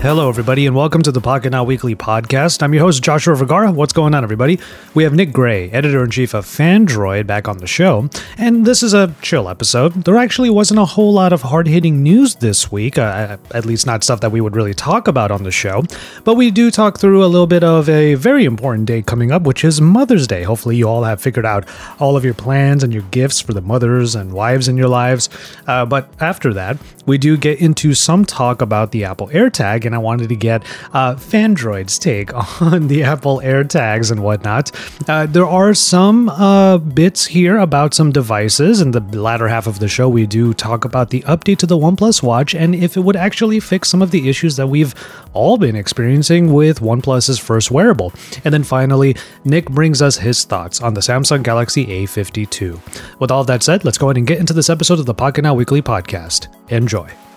Hello, everybody, and welcome to the Pocket Now Weekly podcast. I'm your host, Joshua Vergara. What's going on, everybody? We have Nick Gray, editor in chief of Phandroid, back on the show, and this is a chill episode. There actually wasn't a whole lot of hard hitting news this week, uh, at least not stuff that we would really talk about on the show, but we do talk through a little bit of a very important day coming up, which is Mother's Day. Hopefully, you all have figured out all of your plans and your gifts for the mothers and wives in your lives. Uh, but after that, we do get into some talk about the Apple AirTag and I wanted to get uh, Phandroid's take on the Apple AirTags and whatnot. Uh, there are some uh, bits here about some devices. In the latter half of the show, we do talk about the update to the OnePlus Watch and if it would actually fix some of the issues that we've all been experiencing with OnePlus's first wearable. And then finally, Nick brings us his thoughts on the Samsung Galaxy A52. With all that said, let's go ahead and get into this episode of the Pocket Now Weekly podcast. Enjoy.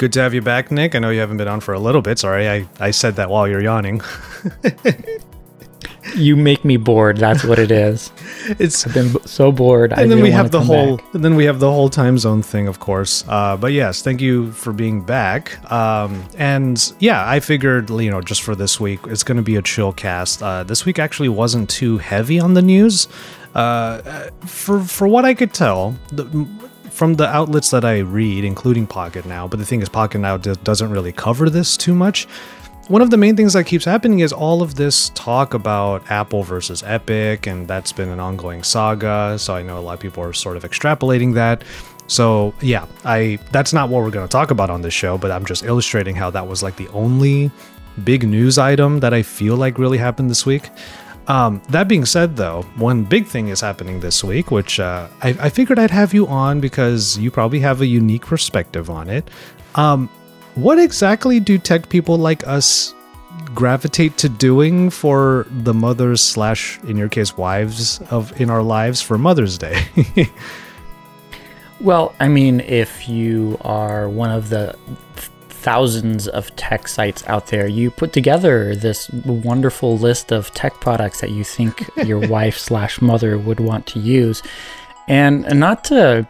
Good to have you back, Nick. I know you haven't been on for a little bit. Sorry, I, I said that while you're yawning. you make me bored. That's what it is. it's I've been so bored. I and then didn't we have the whole back. and then we have the whole time zone thing of course uh, but yes thank you for being back um, and yeah i figured you know just for this week it's going to be a chill cast uh, this week actually wasn't too heavy on the news uh, for for what i could tell the, from the outlets that i read including pocket now but the thing is pocket now do- doesn't really cover this too much one of the main things that keeps happening is all of this talk about Apple versus Epic, and that's been an ongoing saga. So I know a lot of people are sort of extrapolating that. So yeah, I that's not what we're going to talk about on this show, but I'm just illustrating how that was like the only big news item that I feel like really happened this week. Um, that being said, though, one big thing is happening this week, which uh, I, I figured I'd have you on because you probably have a unique perspective on it. Um, what exactly do tech people like us gravitate to doing for the mothers slash in your case wives of in our lives for mother's day Well, I mean, if you are one of the th- thousands of tech sites out there, you put together this wonderful list of tech products that you think your wife slash mother would want to use, and, and not to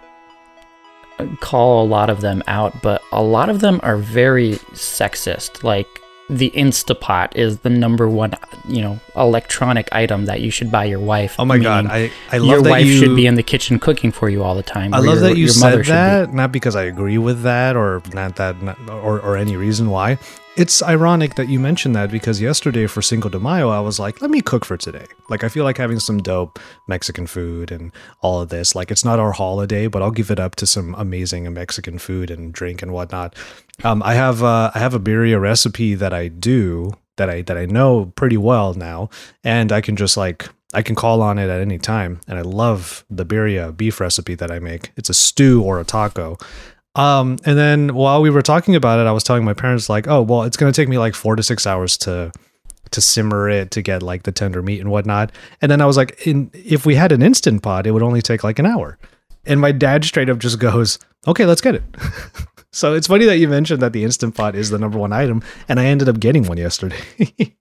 call a lot of them out, but a lot of them are very sexist. Like the Instapot is the number one, you know, electronic item that you should buy your wife. oh my god i i love your that wife you should be in the kitchen cooking for you all the time. I love your- that you your said be. that, not because I agree with that or not that, not, or, or any reason why. It's ironic that you mentioned that because yesterday for Cinco de Mayo, I was like, let me cook for today. Like, I feel like having some dope Mexican food and all of this. Like, it's not our holiday, but I'll give it up to some amazing Mexican food and drink and whatnot. Um, I have uh, I have a birria recipe that I do that I that I know pretty well now, and I can just like I can call on it at any time. And I love the birria beef recipe that I make. It's a stew or a taco. Um, and then while we were talking about it, I was telling my parents like, oh well, it's gonna take me like four to six hours to to simmer it to get like the tender meat and whatnot. And then I was like, in if we had an instant pot, it would only take like an hour. And my dad straight up just goes, okay, let's get it. so it's funny that you mentioned that the instant pot is the number one item, and I ended up getting one yesterday.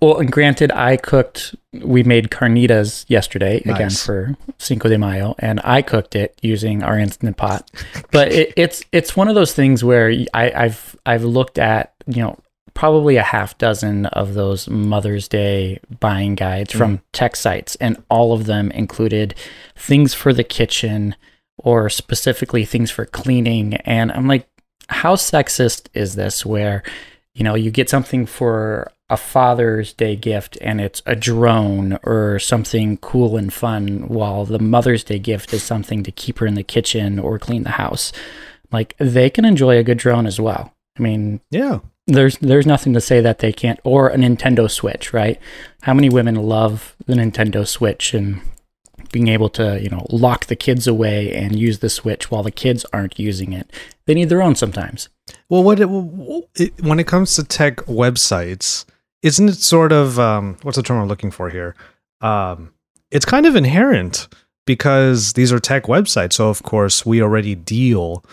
Well, and granted, I cooked. We made carnitas yesterday again for Cinco de Mayo, and I cooked it using our instant pot. But it, it's it's one of those things where I, I've I've looked at you know probably a half dozen of those Mother's Day buying guides from mm. tech sites, and all of them included things for the kitchen or specifically things for cleaning. And I'm like, how sexist is this? Where you know you get something for a Father's Day gift and it's a drone or something cool and fun, while the Mother's Day gift is something to keep her in the kitchen or clean the house. Like they can enjoy a good drone as well. I mean, yeah. there's there's nothing to say that they can't or a Nintendo Switch, right? How many women love the Nintendo Switch and being able to, you know, lock the kids away and use the Switch while the kids aren't using it. They need their own sometimes. Well, what it, when it comes to tech websites, isn't it sort of um, what's the term I'm looking for here? Um, it's kind of inherent because these are tech websites. So of course we already deal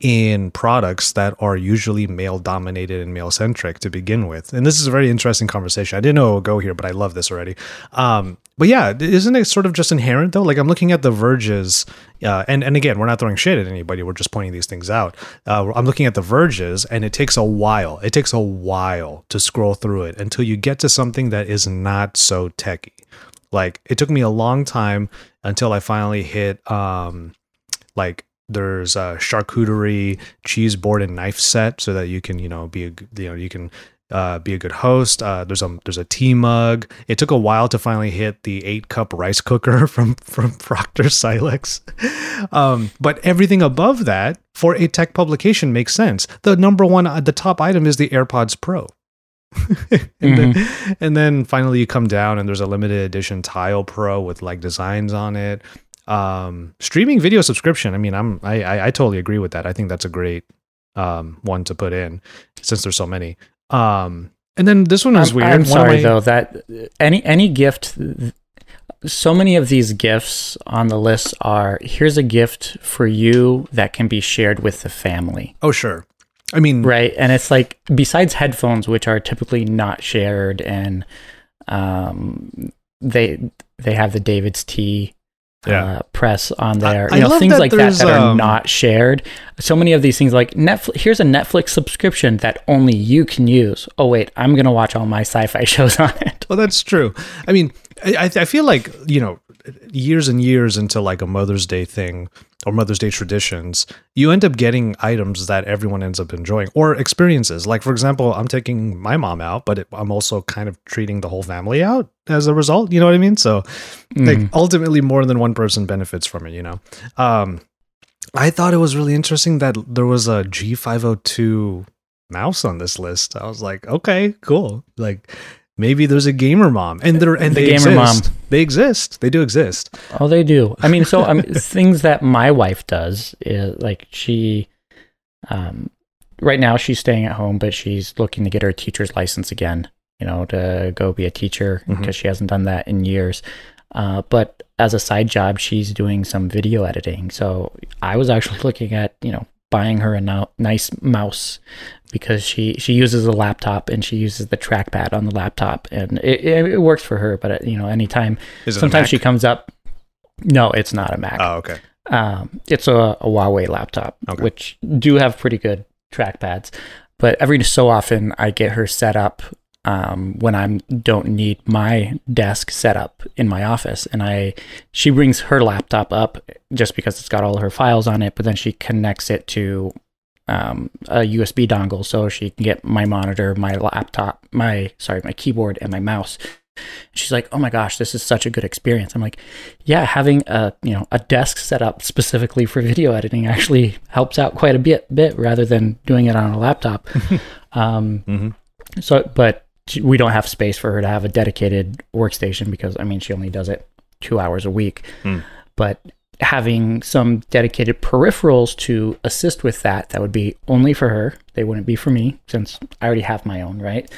in products that are usually male dominated and male centric to begin with. And this is a very interesting conversation. I didn't know it would go here, but I love this already. Um, but yeah, isn't it sort of just inherent though? Like I'm looking at the Verge's, uh, and and again, we're not throwing shit at anybody. We're just pointing these things out. Uh, I'm looking at the Verge's, and it takes a while. It takes a while to scroll through it until you get to something that is not so techy. Like it took me a long time until I finally hit um, like there's a charcuterie cheese board and knife set so that you can you know be a you know you can uh, be a good host. Uh, there's a there's a tea mug. It took a while to finally hit the eight cup rice cooker from from Proctor Silex, um, but everything above that for a tech publication makes sense. The number one, uh, the top item is the AirPods Pro. and, mm-hmm. then, and then finally you come down and there's a limited edition Tile Pro with like designs on it. Um, streaming video subscription. I mean, I'm I, I, I totally agree with that. I think that's a great um one to put in since there's so many. Um, and then this one was I'm, weird. I'm sorry my, though that any any gift. So many of these gifts on the list are here's a gift for you that can be shared with the family. Oh sure. I mean, right, and it's like besides headphones, which are typically not shared, and um, they they have the David's Tea yeah. uh, press on there. I, you know, things like that that are um, not shared. So many of these things, like Netflix. Here's a Netflix subscription that only you can use. Oh wait, I'm gonna watch all my sci-fi shows on it. Well, that's true. I mean, I, I feel like you know, years and years into like a Mother's Day thing or Mother's Day traditions, you end up getting items that everyone ends up enjoying or experiences. Like, for example, I'm taking my mom out, but it, I'm also kind of treating the whole family out as a result. You know what I mean? So, mm. like, ultimately, more than one person benefits from it, you know? Um, I thought it was really interesting that there was a G502 mouse on this list. I was like, okay, cool. Like, Maybe there's a gamer mom, and they're and the they gamer exist. mom. They exist. They do exist. Oh, they do. I mean, so I mean, things that my wife does is like she, um, right now she's staying at home, but she's looking to get her teacher's license again. You know, to go be a teacher because mm-hmm. she hasn't done that in years. Uh, but as a side job, she's doing some video editing. So I was actually looking at you know buying her a no- nice mouse because she she uses a laptop and she uses the trackpad on the laptop and it, it, it works for her. But uh, you know, anytime sometimes she comes up, no, it's not a Mac. Oh, okay. Um, it's a, a Huawei laptop, okay. which do have pretty good trackpads. But every so often, I get her set up um, when I don't need my desk set up in my office, and I she brings her laptop up just because it's got all her files on it, but then she connects it to um, a USB dongle so she can get my monitor, my laptop, my sorry, my keyboard and my mouse. She's like, "Oh my gosh, this is such a good experience." I'm like, "Yeah, having a you know a desk set up specifically for video editing actually helps out quite a bit, bit rather than doing it on a laptop." um, mm-hmm. So, but we don't have space for her to have a dedicated workstation because I mean she only does it two hours a week. Mm. But having some dedicated peripherals to assist with that that would be only for her they wouldn't be for me since i already have my own right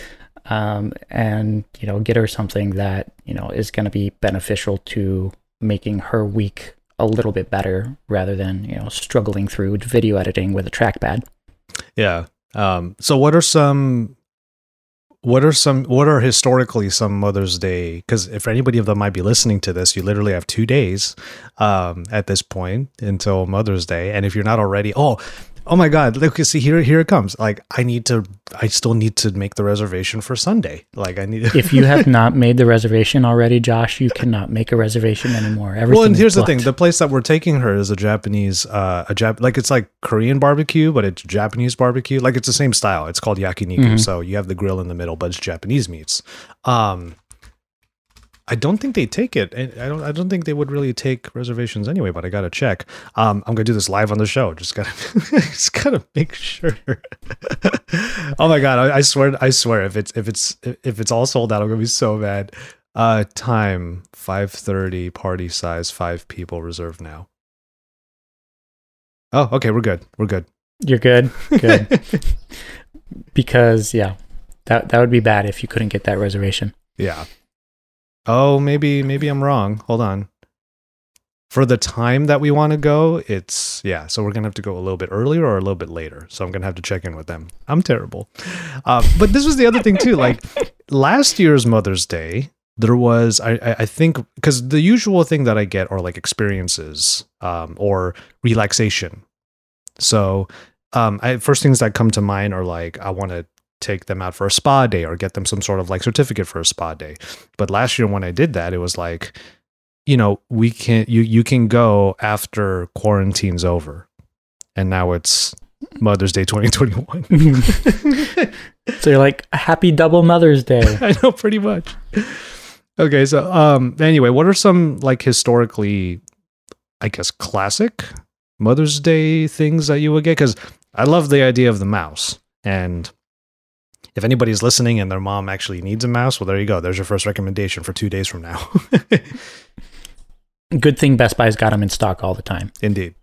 um, and you know get her something that you know is going to be beneficial to making her week a little bit better rather than you know struggling through video editing with a trackpad yeah um, so what are some what are some what are historically some mother's day because if anybody of them might be listening to this you literally have two days um, at this point until mother's day. And if you're not already oh oh my god look see here here it comes. Like i need to i still need to make the reservation for sunday. Like i need if you have not made the reservation already josh you cannot make a reservation anymore. Everything well and here's the thing. the place that we're taking her is a japanese uh a jap like it's like korean barbecue but it's japanese barbecue. Like it's the same style. It's called yakiniku. Mm-hmm. so you have the grill in the middle but it's japanese meats. Um I don't think they take it. I don't. I don't think they would really take reservations anyway. But I gotta check. Um, I'm gonna do this live on the show. Just gotta, just gotta make sure. oh my god! I, I, swear. I swear. If it's if it's if it's all sold out, I'm gonna be so mad. Uh, time five thirty. Party size five people. Reserved now. Oh, okay. We're good. We're good. You're good. Good. because yeah, that that would be bad if you couldn't get that reservation. Yeah. Oh, maybe maybe I'm wrong. Hold on. For the time that we want to go, it's yeah. So we're gonna have to go a little bit earlier or a little bit later. So I'm gonna have to check in with them. I'm terrible. Uh, but this was the other thing too. Like last year's Mother's Day, there was I I think because the usual thing that I get are like experiences um, or relaxation. So um, I, first things that come to mind are like I want to take them out for a spa day or get them some sort of like certificate for a spa day. But last year when I did that, it was like, you know, we can you you can go after quarantine's over, and now it's Mother's Day 2021. So you're like, happy double Mother's Day. I know pretty much. Okay, so um anyway, what are some like historically I guess classic Mother's Day things that you would get cuz I love the idea of the mouse and if anybody's listening and their mom actually needs a mouse, well there you go. There's your first recommendation for 2 days from now. Good thing Best Buy's got them in stock all the time. Indeed.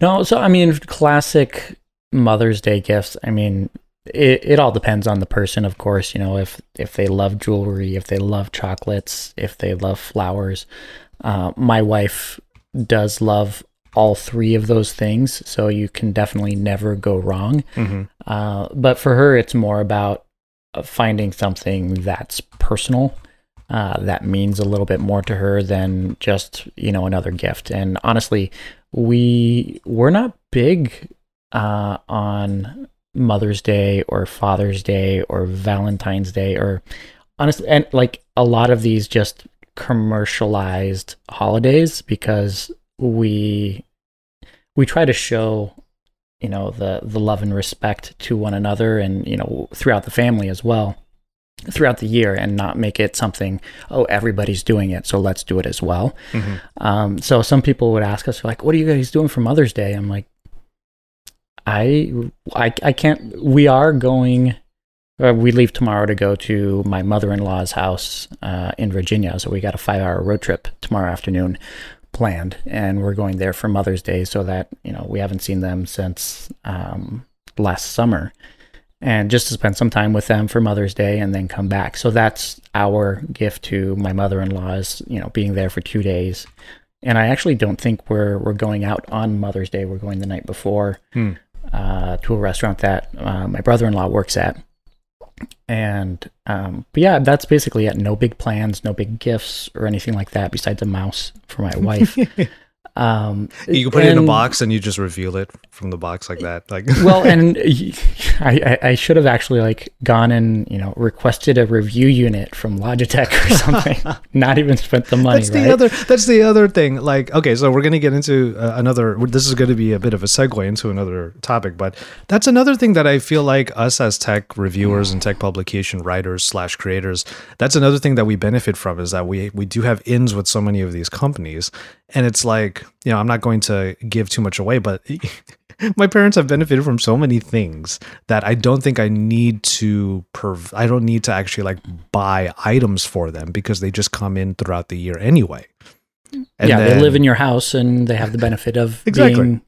No, so I mean, classic Mother's Day gifts. I mean, it, it all depends on the person, of course. You know, if if they love jewelry, if they love chocolates, if they love flowers. Uh, my wife does love all three of those things, so you can definitely never go wrong. Mhm. Uh, but for her, it's more about uh, finding something that's personal, uh, that means a little bit more to her than just you know another gift. And honestly, we we're not big uh, on Mother's Day or Father's Day or Valentine's Day or honestly, and like a lot of these just commercialized holidays because we we try to show you know the the love and respect to one another and you know throughout the family as well throughout the year and not make it something oh everybody's doing it so let's do it as well. Mhm. um, so some people would ask us like what are you guys doing for mother's day? I'm like i i, I can't we are going uh, we leave tomorrow to go to my mother-in-law's house uh, in virginia so we got a five hour road trip tomorrow afternoon planned and we're going there for mother's day so that you know we haven't seen them since um, last summer. And just to spend some time with them for mother's day and then come back. So that's our gift to my mother-in-law is you know being there for two days. And i actually don't think we're we're going out on mother's day. We're going the night before Hmm. uh, to a restaurant that uh, my brother-in-law works at and um, but yeah that's basically it. No big plans no big gifts or anything like that besides a mouse for my wife um you can put it in a box and you just reveal it from the box like that. Like well and I, I should have actually like gone and you know requested a review unit from logitech or something. Not even spent the money that's the right? other that's the other thing. Like okay so we're going to get into uh, another this is going to be a bit of a segue into another topic but that's another thing that i feel like us as tech reviewers and tech publication writers slash creators that's another thing that we benefit from is that we we do have ins with so many of these companies and it's like you know i'm not going to give too much away but my parents have benefited from so many things that I don't think I need to perv- I don't need to actually like buy items for them because they just come in throughout the year anyway. And yeah, they live in your house and they have the benefit of Exactly. being.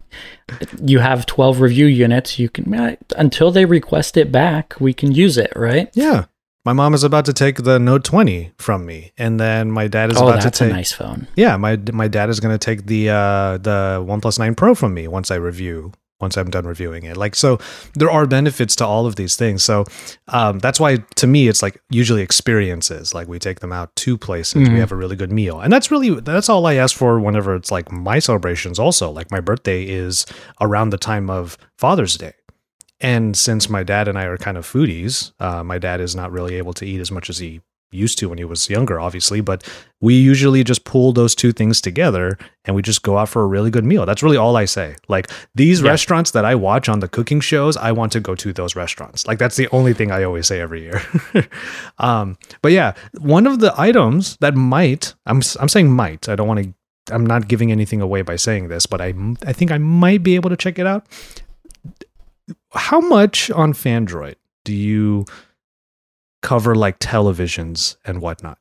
You have twelve review units. You can uh, until they request it back, we can use it, right? Yeah. My mom is about to take the Note 20 from me and then my dad is oh, about to that's a take nice phone. Yeah, my my dad is going to take the uh the OnePlus 9 Pro from me once I review once I'm done reviewing it. Like so there are benefits to all of these things. So um that's why to me it's like usually experiences. Like we take them out to places, we Mhm. have a really good meal. And that's really that's all I ask for whenever it's like my celebrations also. Like my birthday is around the time of Father's Day. And since my dad and I are kind of foodies, uh, my dad is not really able to eat as much as he used to when he was younger, obviously. But we usually just pull those two things together and we just go out for a really good meal. That's really all I say. Like these Yeah. restaurants that I watch on the cooking shows, I want to go to those restaurants. Like that's the only thing I always say every year. um, but yeah, one of the items that might, I'm, I'm saying might, I don't want to. I'm not giving anything away by saying this, but I I think I might be able to check it out how much on Phandroid do you cover like televisions and whatnot?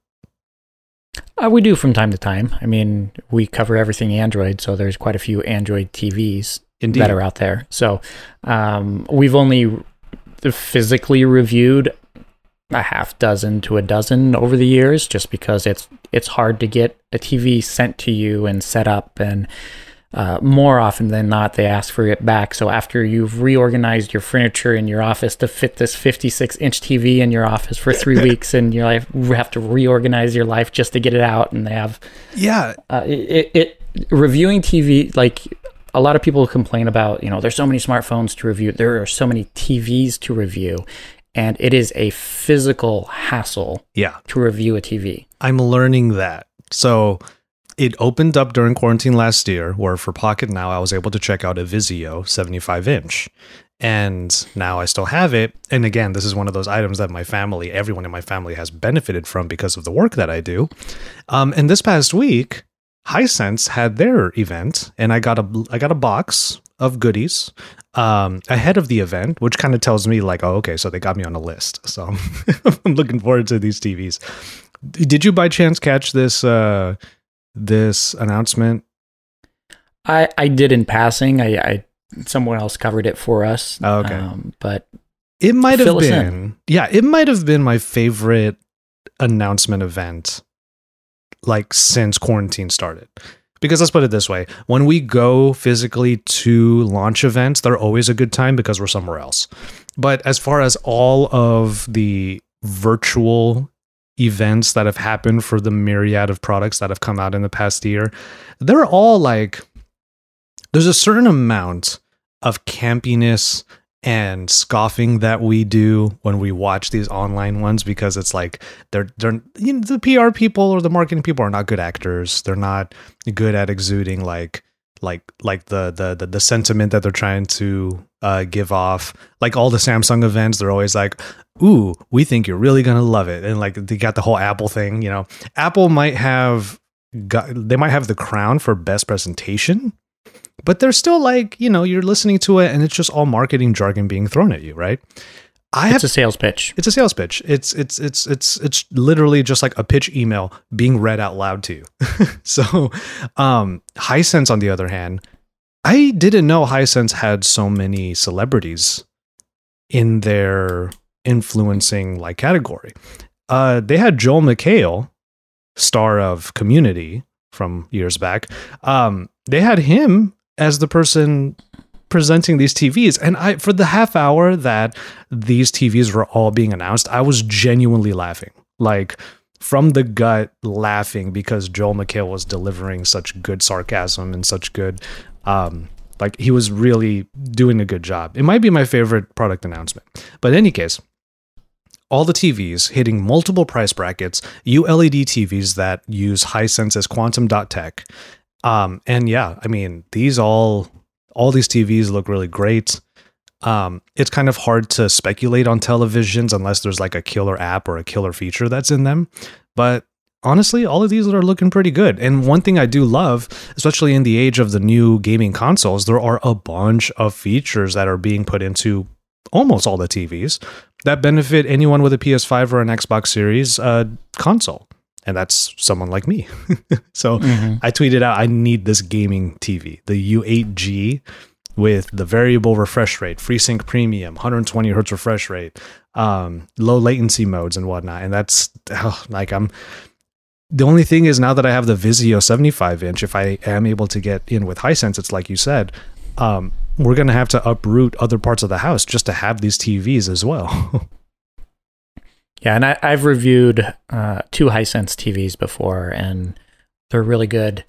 Uh, we do from time to time. I mean, we cover everything Android, so there's quite a few Android TVs Indeed. that are out there. So um, we've only physically reviewed a half dozen to a dozen over the years, just because it's it's hard to get a TV sent to you and set up and uh, more often than not, they ask for it back. So after you've reorganized your furniture in your office to fit this 56 inch TV in your office for three weeks, and you like have to reorganize your life just to get it out, and they have yeah, uh, it, it reviewing TV like a lot of people complain about you know there's so many smartphones to review, there are so many TVs to review, and it is a physical hassle yeah. to review a TV. I'm learning that. So it opened up during quarantine last year, where for Pocket Now I was able to check out a Vizio 75 inch. And now I still have it. And again, this is one of those items that my family, everyone in my family has benefited from because of the work that I do. Um, and this past week, Hisense had their event, and I got a I got a box of goodies um, ahead of the event, which kind of tells me like, oh, okay, so they got me on a list. So I'm looking forward to these TVs. Did you by chance catch this uh, this announcement? I I did in passing. I, I someone else covered it for us. Oh, okay. Um, but It might have Fill us in. been, yeah, it might have been my favorite announcement event, like since quarantine started. Because let's put it this way: when we go physically to launch events, they're always a good time because we're somewhere else. But as far as all of the virtual events that have happened for the myriad of products that have come out in the past year, they're all like there's a certain amount of campiness and scoffing that we do when we watch these online ones because it's like they're they're you know, the PR people or the marketing people are not good actors. They're not good at exuding like like like the the the, the sentiment that they're trying to uh, give off. Like all the Samsung events, they're always like, "Ooh, we think you're really gonna love it," and like they got the whole Apple thing. You know, Apple might have got they might have the crown for best presentation but they're still like you know you're listening to it and it's just all marketing jargon being thrown at you right i have it's a sales pitch. it's a sales pitch. It's it's it's it's it's literally just like a pitch email being read out loud to you. So um hisense on the other hand i didn't know hisense had so many celebrities in their influencing like category. Uh they had joel mchale star of community from years back. Um they had him as the person presenting these TVs. And I, for the half hour that these TVs were all being announced, I was genuinely laughing, like from the gut, laughing because Joel McHale was delivering such good sarcasm and such good, um, like he was really doing a good job. It might be my favorite product announcement, but in any case. All the TVs hitting multiple price brackets, ULED TVs that use Hisense as quantum dot tech, um, and yeah, I mean, these all all these TVs look really great. Um, it's kind of hard to speculate on televisions unless there's like a killer app or a killer feature that's in them. But honestly, all of these are looking pretty good. And one thing I do love, especially in the age of the new gaming consoles, there are a bunch of features that are being put into almost all the TVs that benefit anyone with a PS5 or an Xbox Series uh, console and that's someone like me. so Mhm. I tweeted out, I need this gaming TV, the U8G with the variable refresh rate, FreeSync Premium, 120 hertz refresh rate, um, low latency modes and whatnot. And that's oh, like I'm. The only thing is now that I have the Vizio 75 inch, if I am able to get in with Hisense, it's like you said, um, we're gonna have to uproot other parts of the house just to have these TVs as well. Yeah, and I, I've reviewed uh, two Hisense TVs before, and they're really good.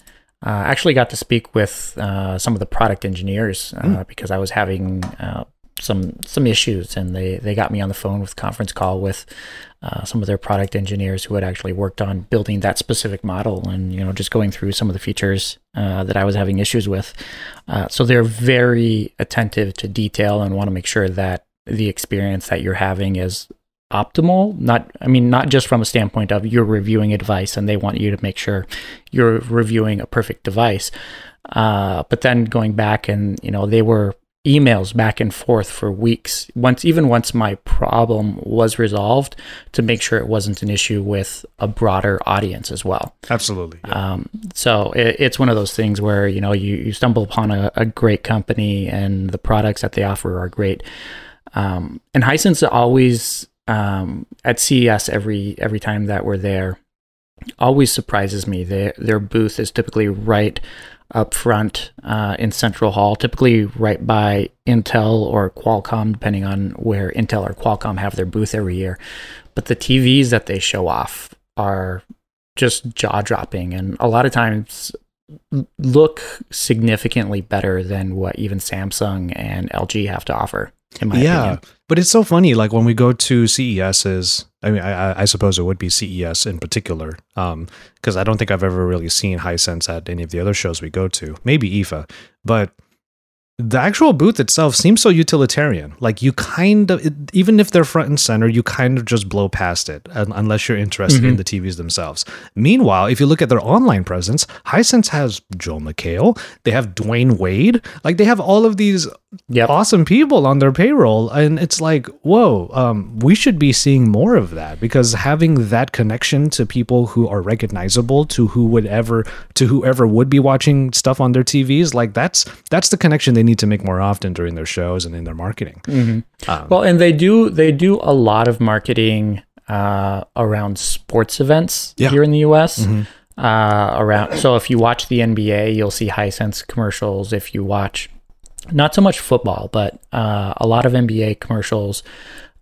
Uh, I actually got to speak with uh, some of the product engineers uh, Mm. because I was having uh, some some issues, and they they got me on the phone with conference call with uh, some of their product engineers who had actually worked on building that specific model, and you know just going through some of the features uh, that I was having issues with. Uh, so they're very attentive to detail and want to make sure that the experience that you're having is optimal not i mean not just from a standpoint of you're reviewing a device and they want you to make sure you're reviewing a perfect device uh, but then going back and you know they were emails back and forth for weeks once even once my problem was resolved to make sure it wasn't an issue with a broader audience as well Absolutely. um, so it, it's one of those things where you know you, you stumble upon a, a great company and the products that they offer are great. Um, and Hisense always um, at CES every every time that we're there, always surprises me. Their their booth is typically right up front uh, in Central Hall, typically right by Intel or Qualcomm, depending on where Intel or Qualcomm have their booth every year. But the TVs that they show off are just jaw dropping, and a lot of times look significantly better than what even Samsung and LG have to offer. In my yeah, opinion. But it's so funny. Like when we go to CESs, I mean, I, I suppose it would be CES in particular, um, because I don't think I've ever really seen Hisense at any of the other shows we go to. Maybe IFA, but the actual booth itself seems so utilitarian. Like you kind of, even if they're front and center, you kind of just blow past it un- unless you're interested in the TVs themselves. Meanwhile, if you look at their online presence, Hisense has Joe McHale, they have Dwyane Wade, like they have all of these Yep. awesome people on their payroll, and it's like, whoa, um, we should be seeing more of that because having that connection to people who are recognizable to who would ever to whoever would be watching stuff on their TVs, like that's that's the connection they need to make more often during their shows and in their marketing. Um, Well, and they do they do a lot of marketing uh, around sports events Yeah. here in the U.S. Uh, around so if you watch the NBA, you'll see Hisense commercials. If you watch not so much football, but uh, a lot of NBA commercials.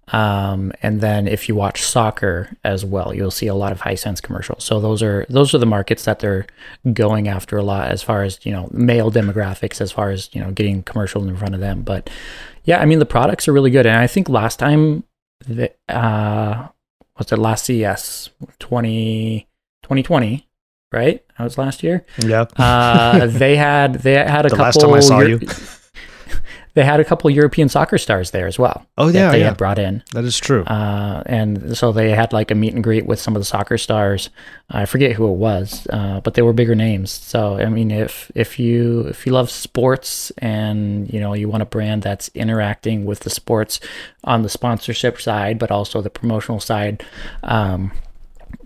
Um, and then if you watch soccer as well, you'll see a lot of Hisense commercials. So those are those are the markets that they're going after a lot as far as you know male demographics, as far as you know getting commercials in front of them. But yeah, I mean the products are really good, and I think last time the uh, what's it last CES 20, 2020, right? That was last year. yeah, Uh, they had they had a The couple. last time I saw Euro- you. they had a couple European soccer stars there as well. Oh, that yeah, they yeah. had brought in. that is true. Uh, and so they had like a meet and greet with some of the soccer stars. I forget who it was, uh, but they were bigger names. So I mean, if if you if you love sports and you know you want a brand that's interacting with the sports on the sponsorship side, but also the promotional side, um,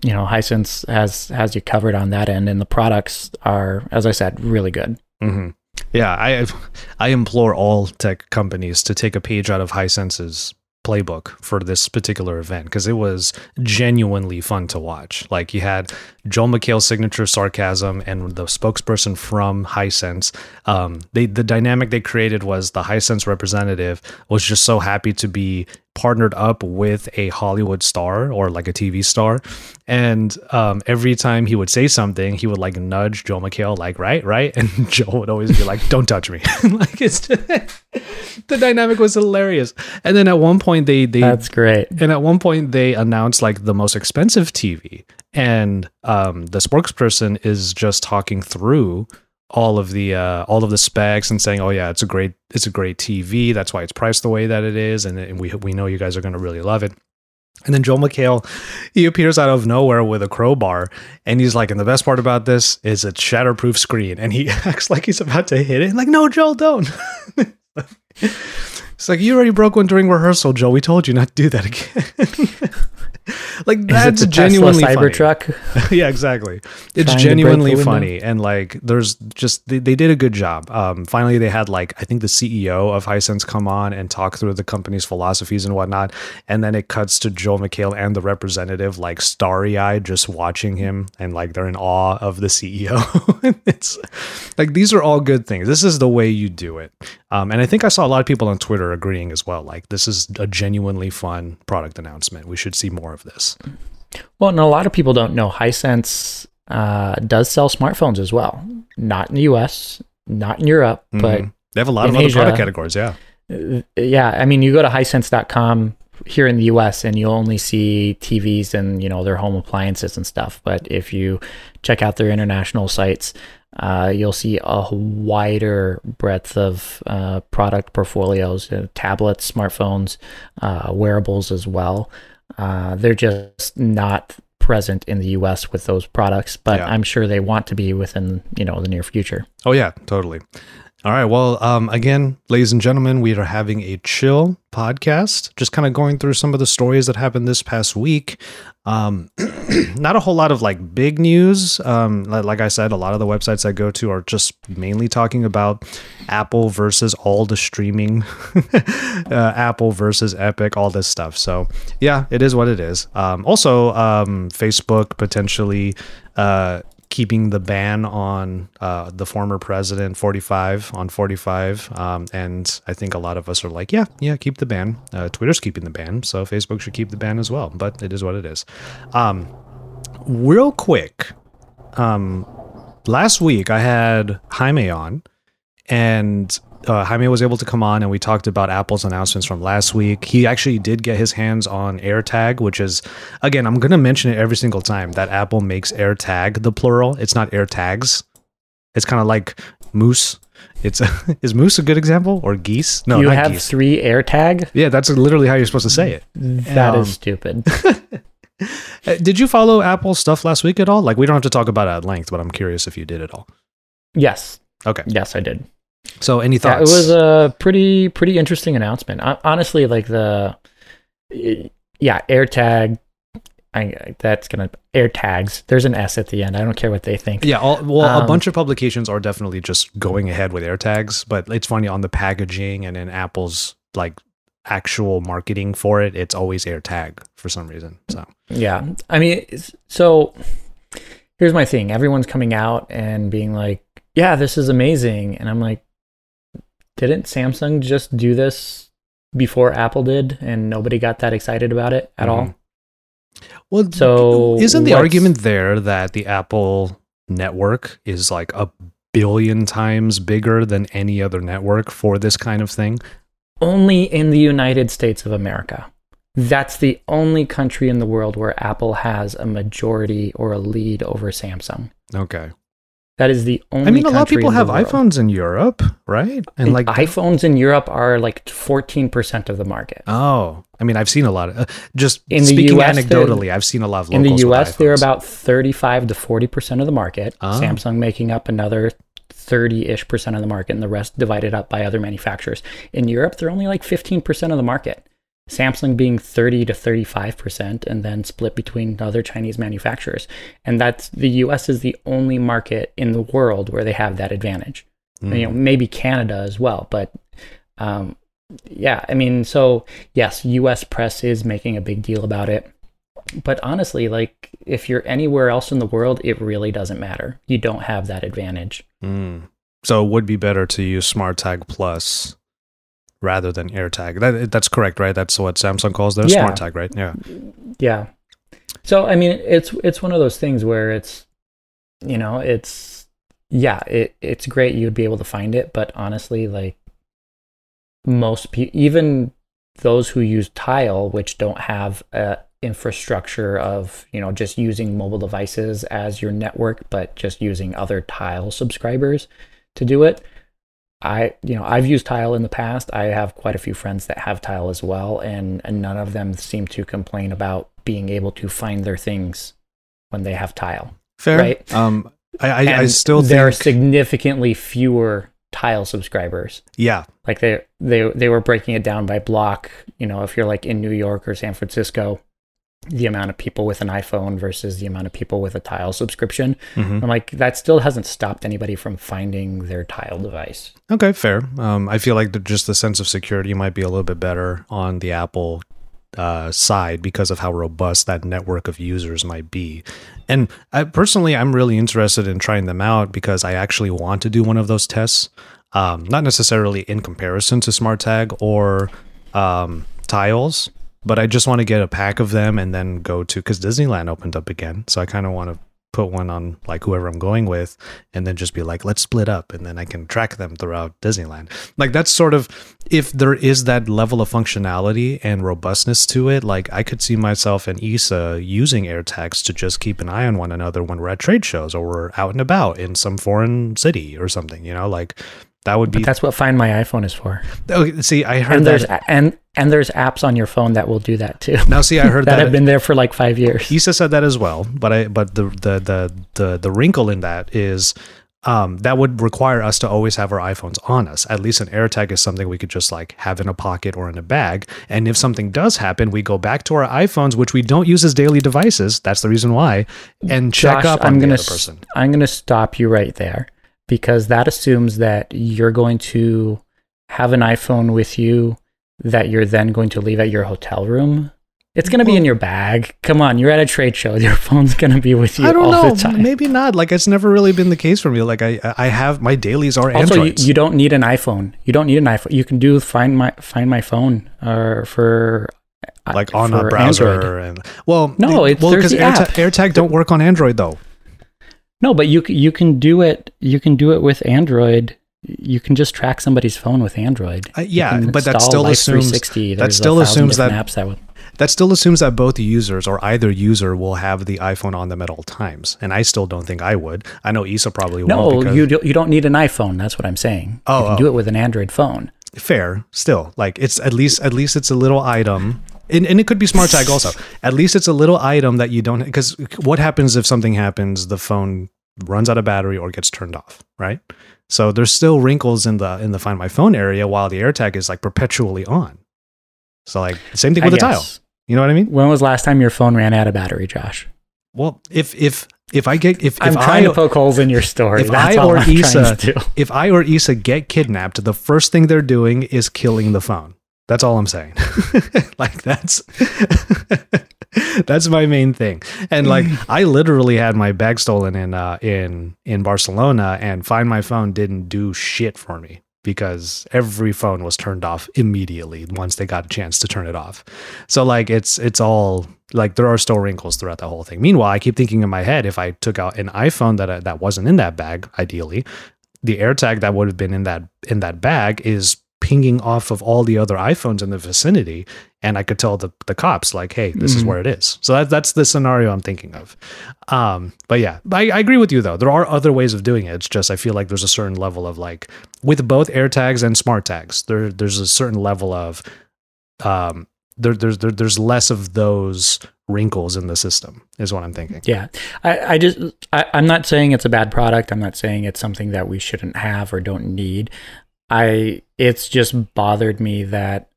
you know, Hisense has has you covered on that end, and the products are, as I said, really good. hmm Yeah, I I implore all tech companies to take a page out of Hisense's playbook for this particular event because it was genuinely fun to watch. Like you had Joel McHale's signature sarcasm and the spokesperson from Hisense. Um, they the dynamic they created was the Hisense representative was just so happy to be partnered up with a Hollywood star or like a TV star. And um, every time he would say something, he would like nudge Joe McHale, like, right, right. And Joe would always be like, don't touch me. like, it's the dynamic was hilarious. And then at one point, they, they, That's great. and at one point they announced like the most expensive TV, and um, the spokesperson is just talking through all of the uh, all of the specs and saying, "Oh yeah, it's a great it's a great TV. That's why it's priced the way that it is, and, and we we know you guys are going to really love it." And then Joel McHale, he appears out of nowhere with a crowbar, and he's like, "And the best part about this is it's shatterproof screen." And he acts like he's about to hit it. Like, no, Joel, don't. It's like you already broke one during rehearsal, Joe. We told you not to do that again. like that's Is it genuinely. Cybertruck? yeah, exactly. It's Trying to break genuinely funny, and like there's just they, they did a good job. Um, finally, they had like I think the CEO of Hisense come on and talk through the company's philosophies and whatnot, and then it cuts to Joel McHale and the representative like starry eyed, just watching him, and like they're in awe of the CEO. it's like these are all good things. This is the way you do it, um, and I think I saw a lot of people on Twitter agreeing as well. Like this is a genuinely fun product announcement. We should see more of this. Well, and a lot of people don't know Hisense uh, does sell smartphones as well. Not in the U.S., not in Europe, Mhm. they have a lot of other Asia- product categories. Yeah. uh, yeah, I mean, you go to hisense.com here in the U.S. and you'll only see TVs and you know their home appliances and stuff. But if you check out their international sites, uh, you'll see a wider breadth of uh, product portfolios, uh, tablets, smartphones, uh, wearables as well. Uh, they're just not present in the U.S. with those products, but Yeah. I'm sure they want to be within you know the near future. Oh yeah, totally. All right. Well, um, again, ladies and gentlemen, we are having a chill podcast, just kind of going through some of the stories that happened this past week. Um, not a whole lot of like big news. Um, like, I said, a lot of the websites I go to are just mainly talking about Apple versus all the streaming, uh, Apple versus Epic, all this stuff. So yeah, it is what it is. Um, also, um, Facebook potentially. Uh, keeping the ban on uh, the former president 45 on 45 um, and i think a lot of us are like yeah yeah keep the ban. Uh, twitter's keeping the ban so facebook should keep the ban as well but it is what it is. Um, real quick um, last week i had jaime on and uh, Jaime was able to come on and we talked about Apple's announcements from last week. He actually did get his hands on AirTag, which is, again, I'm going to mention it every single time that Apple makes AirTag the plural. It's not AirTags. It's kind of like moose. It's is moose a good example or geese? No, you not have geese. three AirTag. Yeah, that's literally how you're supposed to say it. That is Um, stupid. Uh, Did you follow Apple stuff last week at all? Like, we don't have to talk about it at length, but I'm curious if you did at all. yes, Okay. yes, I did. So, any Yeah, thoughts? it was a pretty pretty interesting announcement. Hon- Honestly, like the yeah AirTag. I, that's gonna AirTags. There's an S at the end. I don't care what they think. Yeah, all, well, a Um, bunch of publications are definitely just going ahead with AirTags, but it's funny on the packaging and in Apple's like actual marketing for it, it's always AirTag for some reason. So Yeah. I mean, so here's my thing. Everyone's coming out and being like, yeah, this is amazing. And I'm like, didn't Samsung just do this before Apple did and nobody got that excited about it at all? Mhm. well, So isn't the argument there that the Apple network is like a billion times bigger than any other network for this kind of thing? Only in the United States of America. That's the only country in the world where Apple has a majority or a lead over Samsung. Okay. That is the only I mean, a lot of people have iPhones in Europe, right? And like iPhones in Europe are like 14% of the market. Oh, I mean, I've seen a lot of uh, just In the speaking US, anecdotally. I've seen a lot of In the US, they're about 35 to 40% of the market. Ah. Samsung making up another 30 ish percent of the market, and the rest divided up by other manufacturers. In Europe, they're only like 15% of the market. Samsung being 30 to 35%, and then split between other Chinese manufacturers. And that's the US is the only market in the world where they have that advantage. Mm. You know, maybe Canada as well, but um, yeah, I mean, so yes, US press is making a big deal about it. But honestly, like if you're anywhere else in the world, it really doesn't matter. You don't have that advantage. Mm. So it would be better to use SmartTag Plus rather than AirTag. That that's correct, right? That's what Samsung calls their Yeah. SmartTag, right? Yeah. Yeah. So I mean, it's it's one of those things where it's, you know, it's yeah, it it's great you'd be able to find it, but honestly, like most people, even those who use Tile, which don't have a infrastructure of you know just using mobile devices as your network, but just using other Tile subscribers to do it. I, you know, I've used Tile in the past. I have quite a few friends that have Tile as well, and, and none of them seem to complain about being able to find their things when they have Tile. Fair. Right. Um, I I, I still there are significantly fewer Tile subscribers. yeah. Like they they they were breaking it down by block. You know, if you're like in New York or San Francisco, the amount of people with an iPhone versus the amount of people with a Tile subscription. Mhm. I'm like, that still hasn't stopped anybody from finding their Tile device. Okay, fair. Um, I feel like the, just the sense of security might be a little bit better on the Apple uh, side because of how robust that network of users might be. And I, personally, I'm really interested in trying them out because I actually want to do one of those tests. Um, not necessarily in comparison to SmartTag or um, Tiles, but I just want to get a pack of them and then go to because Disneyland opened up again. So I kind of want to put one on like whoever I'm going with and then just be like, let's split up and then I can track them throughout Disneyland. Like that's sort of if there is that level of functionality and robustness to it, like I could see myself and Issa using AirTags to just keep an eye on one another when we're at trade shows or we're out and about in some foreign city or something, you know, like that would be But that's what Find My iPhone is for. okay, see, I heard And there's that and and there's apps on your phone that will do that too. now see I heard that that, have been there for like five years. Issa said that as well, but I but the the the the the wrinkle in that is um, that would require us to always have our iPhones on us. At least an AirTag is something we could just like have in a pocket or in a bag. And if something does happen, we go back to our iPhones, which we don't use as daily devices. That's the reason why, and check Josh, up on I'm the gonna other person. I'm going to stop you right there because that assumes that you're going to have an iPhone with you that you're then going to leave at your hotel room. It's going to be Well- in your bag. Come on, you're at a trade show. Your phone's going to be with you I don't all know. the time. Maybe not. Like it's never really been the case for me. Like I, I have my dailies are Android. also, you, Androids. you don't need an iPhone. You don't need an iPhone. You can do find my find my phone or for uh, like on for a browser Android. and well, No, it's- well because the app. AirTag don't work on Android though. No, but you you can do it. You can do it with Android. You can just track somebody's phone with Android. Uh, yeah, but that still Life assumes that still assumes that- apps that would. That still assumes that both users or either user will have the iPhone on them at all times, and I still don't think I would. I know Issa probably won't. No, you don't, you don't need an iPhone. That's what I'm saying. Oh, you can oh. do it with an Android phone. fair still like it's at least at least it's a little item and, and it could be smart tag also at least it's a little item that you don't because what happens if something happens the phone runs out of battery or gets turned off right so there's still wrinkles in the in the find my phone area while the airtag is like perpetually on so like same thing I with a tile you know what i mean When was last time your phone ran out of battery, Josh? well if if if i get if, if I'm trying I, to poke holes in your story. if That's I all or I'm Issa- trying to do. if I or Issa get kidnapped, the first thing they're doing is killing the phone. That's all I'm saying. like that's that's my main thing. And like I literally had my bag stolen in uh in in Barcelona and find my phone didn't do shit for me because every phone was turned off immediately once they got a chance to turn it off. So like it's it's all like there are still wrinkles throughout the whole thing. Meanwhile, I keep thinking in my head if I took out an iPhone that that wasn't in that bag, ideally, the AirTag that would have been in that in that bag is pinging off of all the other iPhones in the vicinity, and I could tell the the cops like, "Hey, this is Mhm. where it is." So that, that's the scenario I'm thinking of. Um, but yeah, I, I agree with you though. There are other ways of doing it. It's just I feel like there's a certain level of like with both AirTags and smart tags, there there's a certain level of um there, there's there, there's less of those wrinkles in the system is what I'm thinking. Yeah, I, I just I, I'm not saying it's a bad product. I'm not saying it's something that we shouldn't have or don't need. I it's just bothered me that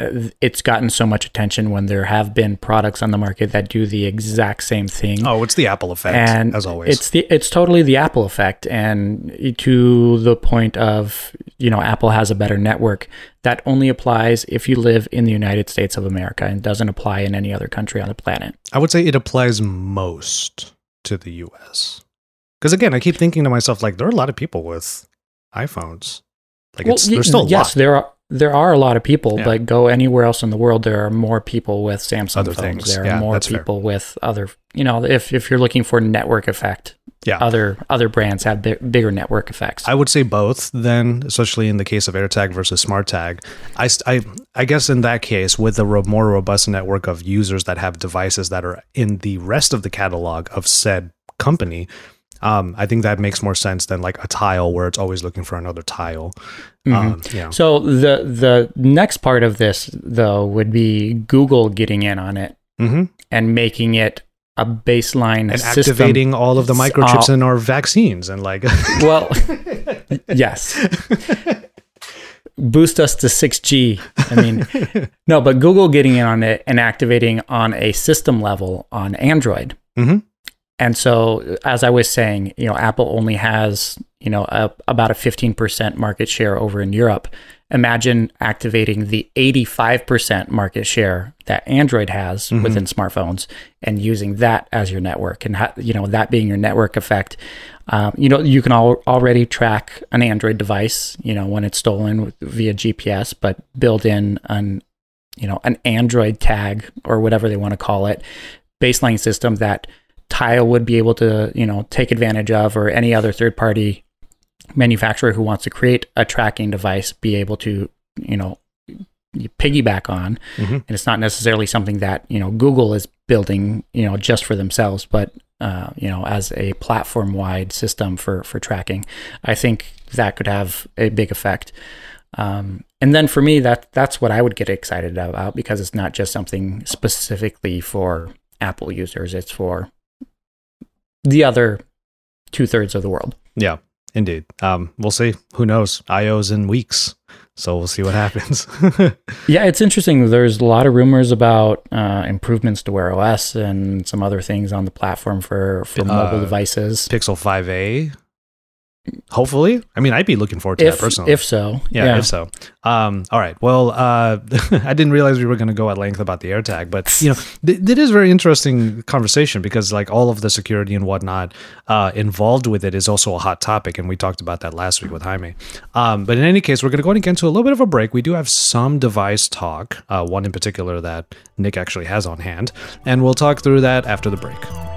uh, it's gotten so much attention when there have been products on the market that do the exact same thing. Oh, it's the Apple effect, and as always. it's the it's totally the Apple effect, and to the point of you know Apple has a better network that only applies if you live in the United States of America and doesn't apply in any other country on the planet. I would say it applies most to the US. Because again, I keep thinking to myself, like, there are a lot of people with iPhones. Like, it's, there's still a yes, lot. there are there are a lot of people, Yeah. but go anywhere else in the world, there are more people with Samsung Other phones. things. There are Yeah, more that's fair. people with other, you know, if if you're looking for network effect, Yeah. other other brands have bi- bigger network effects. I would say both then, especially in the case of AirTag versus SmartTag. I, I, I guess in that case, with a more robust network of users that have devices that are in the rest of the catalog of said company, um, I think that makes more sense than like a tile where it's always looking for another tile. Mhm. Um, know. So the the next part of this though would be Google getting in on it Mhm. and making it a baseline and system. activating all of the microchips Uh, in our vaccines and like Well, yes. Boost us to 6G. I mean, no, but Google getting in on it and activating on a system level on Android. Mhm. And so, as I was saying, you know, Apple only has, you know, a, about a 15% market share over in Europe. Imagine activating the 85% market share that Android has Mhm. within smartphones and using that as your network and, ha- you know, that being your network effect. Um, you know, you can al- already track an Android device, you know, when it's stolen with, via GPS, but build in an, you know, an Android tag or whatever they want to call it, baseline system that Tile would be able to, you know, take advantage of, or any other third party manufacturer who wants to create a tracking device be able to, you know, piggyback on. Mhm. And it's not necessarily something that, you know, Google is building, you know, just for themselves, but, uh, you know, as a platform wide system for, for tracking. I think that could have a big effect. Um, and then for me, that that's what I would get excited about because it's not just something specifically for Apple users; it's for the other two thirds of the world. yeah indeed. Um, we'll see. Who knows? IO's in weeks, so we'll see what happens. Yeah, it's interesting. There's a lot of rumors about uh, improvements to Wear OS and some other things on the platform for for mobile Uh, devices. Pixel 5a. Hopefully, I mean, I'd be looking forward to If that personally. if so, yeah, if so. Um, all right. Well, uh, I didn't realize we were going to go at length about the AirTag, but you know, th- it is a very interesting conversation because like all of the security and whatnot uh, involved with it is also a hot topic, and we talked about that last week with Jaime. Um, but in any case, we're going to go ahead and get into a little bit of a break. We do have some device talk, uh, one in particular that Nick actually has on hand, and we'll talk through that after the break.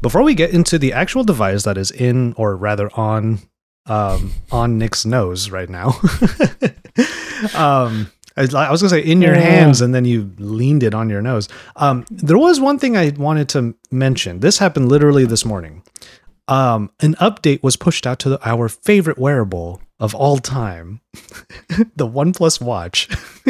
Before we get into the actual device that is in, or rather on, um, on Nick's nose right now, um, I I was gonna say in your Yeah. hands, and then you leaned it on your nose. Um, there was one thing I wanted to mention. This happened literally this morning. Um, an update was pushed out to the, our favorite wearable of all time, the OnePlus Watch.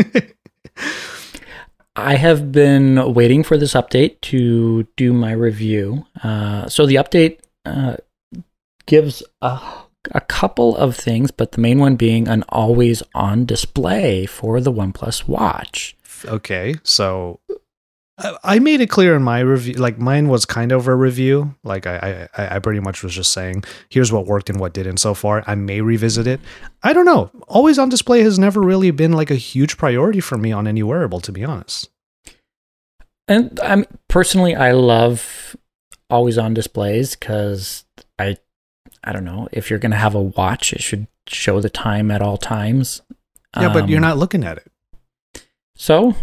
I have been waiting for this update to do my review. Uh, so the update uh, gives a, a couple of things, but the main one being an always on display for the OnePlus Watch. Okay, so I- made it clear in my review. Like mine was kind of a review. Like I, I, I pretty much was just saying, here's what worked and what didn't so far. I may revisit it. I don't know. Always on display has never really been like a huge priority for me on any wearable, to be honest. And I'm personally, I love always on displays because I, I don't know if you're going to have a watch, it should show the time at all times. Yeah, but you're Um, not looking at it. So,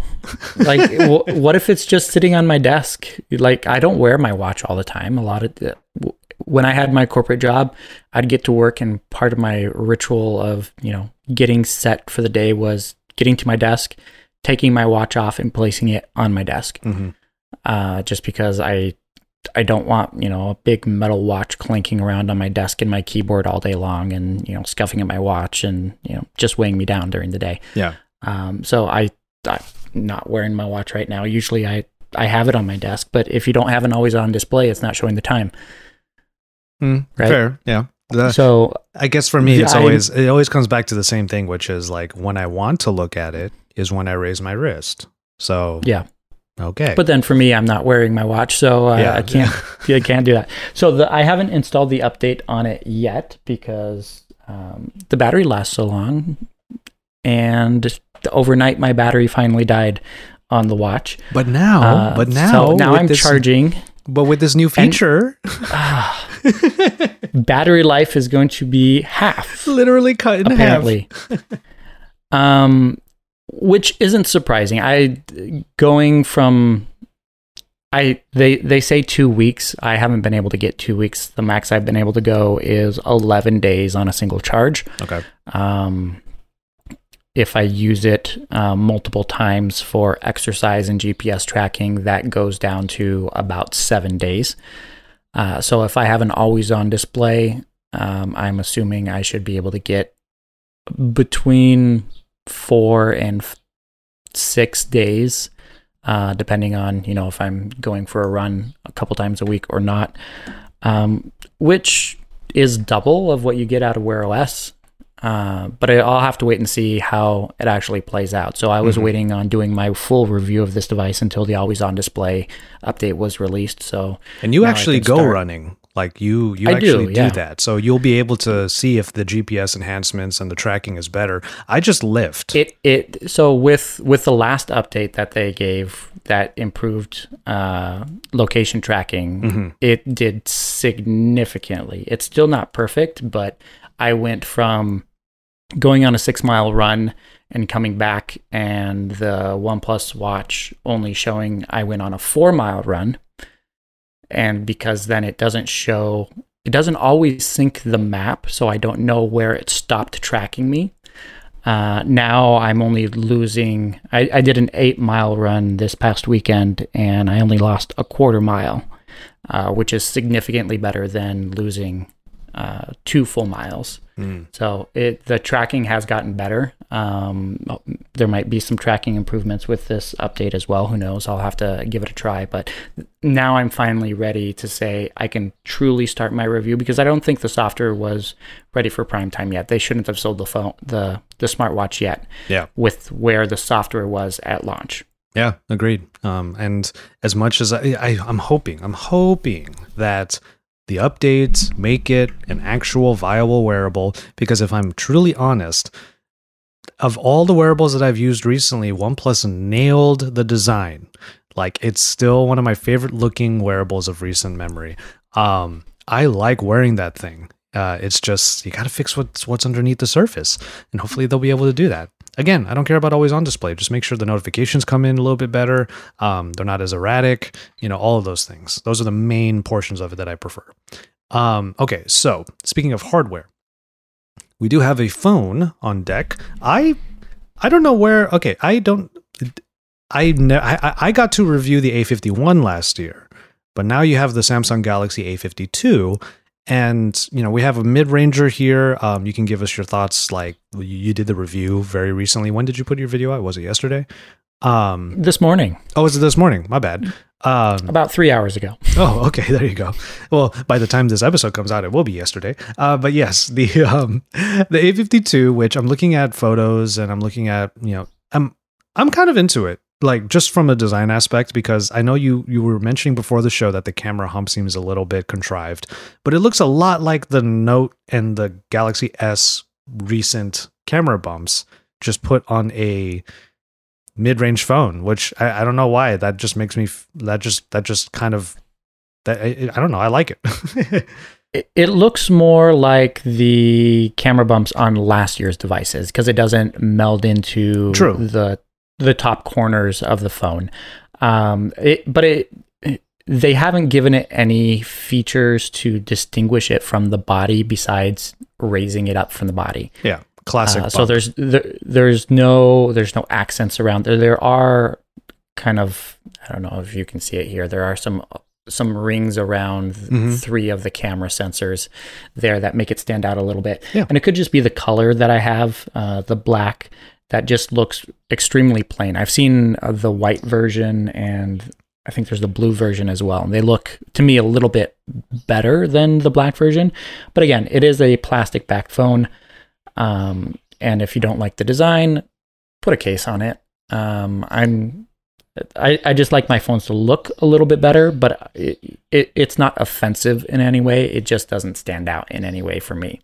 like, w- what if it's just sitting on my desk? Like, I don't wear my watch all the time. A lot of the, w- when I had my corporate job, I'd get to work, and part of my ritual of you know getting set for the day was getting to my desk, taking my watch off, and placing it on my desk. hmm Uh, just because I I don't want you know a big metal watch clanking around on my desk and my keyboard all day long, and you know scuffing at my watch and you know just weighing me down during the day. Yeah. Um, so I, I'm not wearing my watch right now. Usually I, I have it on my desk, but if you don't have an always on display, it's not showing the time. Mm, Right. Fair. Yeah. The- so I guess for me, it's I- always it always comes back to the same thing, which is like when I want to look at it is when I raise my wrist. So yeah, okay, but then for me, I'm not wearing my watch, so uh, Yeah. I can't, I can't do that. So the, I haven't installed the update on it yet because um, the battery lasts so long, and overnight my battery finally died on the watch. but now, Uh, but now, so now I'm this- charging. But with this new And- feature, battery life is going to be half. literally cut in half. apparently. um, which isn't surprising. I going from I they they say two weeks. I haven't been able to get two weeks. The max I've been able to go is eleven days on a single charge. Okay. Um, if I use it um, multiple times for exercise and GPS tracking, that goes down to about seven days. Uh, so if I have an always on display, um, I'm assuming I should be able to get between four and f- six days, uh, depending on you know if I'm going for a run a couple times a week or not, um, which is double of what you get out of Wear OS. Uh, but I'll have to wait and see how it actually plays out. So I was Mhm. waiting on doing my full review of this device until the always on display update was released. So And you actually go start. running. Like you, you I actually do, yeah. that. So you'll be able to see if the GPS enhancements and the tracking is better. I just lift. It it so with with the last update that they gave that improved uh, location tracking, Mhm. it did significantly. It's still not perfect, but I went from going on a six mile run and coming back, and the OnePlus Watch only showing I went on a four mile run, and because then it doesn't show. It doesn't always sync the map, so I don't know where it stopped tracking me. Uh, now I'm only losing. I, I did an eight mile run this past weekend, and I only lost a quarter mile, uh, which is significantly better than losing uh, two full miles. Mm. So it the tracking has gotten better. Um, there might be some tracking improvements with this update as well. Who knows? I'll have to give it a try. But now I'm finally ready to say I can truly start my review because I don't think the software was ready for prime time yet. They shouldn't have sold the phone, the the smartwatch yet. Yeah. With where the software was at launch. Yeah, agreed. Um, and as much as I, I, I'm hoping, I'm hoping that the updates make it an actual viable wearable. Because if I'm truly honest, of all the wearables that I've used recently, OnePlus nailed the design. Like it's still one of my favorite looking wearables of recent memory. Um, I like wearing that thing. Uh, it's just you got to fix what's what's underneath the surface, and hopefully they'll be able to do that. Again, I don't care about always on display. Just make sure the notifications come in a little bit better. Um, they're not as erratic. You know, all of those things. Those are the main portions of it that I prefer. Um, okay, so speaking of hardware, we do have a phone on deck. I I don't know where. Okay, I don't. I ne- I, I got to review the A51 last year, but now you have the Samsung Galaxy A52, and you know we have a mid-ranger here. Um, you can give us your thoughts. Like you, you did the review very recently. When did you put your video out? Was it yesterday? Um, This morning, oh, was it this morning? My bad. Um, about three hours ago. Oh, okay. There you go. Well, by the time this episode comes out, it will be yesterday. Uh, but yes, the um, the A52, which I'm looking at photos and I'm looking at, you know, I'm I'm kind of into it, like just from a design aspect, because I know you you were mentioning before the show that the camera hump seems a little bit contrived, but it looks a lot like the Note and the Galaxy S recent camera bumps, just put on a mid-range phone which I, I don't know why. That just makes me f- that just that just kind of that I, I don't know. I like it. It, it looks more like the camera bumps on last year's devices because it doesn't meld into True. the the top corners of the phone. Um, it, but it, they haven't given it any features to distinguish it from the body besides raising it up from the body. yeah classic Uh, so there's there, there's no there's no accents around there. There are kind of I don't know if you can see it here. There are some some rings around Mhm. three of the camera sensors there that make it stand out a little bit. Yeah. And it could just be the color that I have, uh, the black that just looks extremely plain. I've seen uh, the white version and I think there's the blue version as well. And they look to me a little bit better than the black version. But again, it is a plastic back phone. Um, and if you don't like the design, put a case on it. Um, I'm, I, I just like my phones to look a little bit better, but it, it, it's not offensive in any way. It just doesn't stand out in any way for me.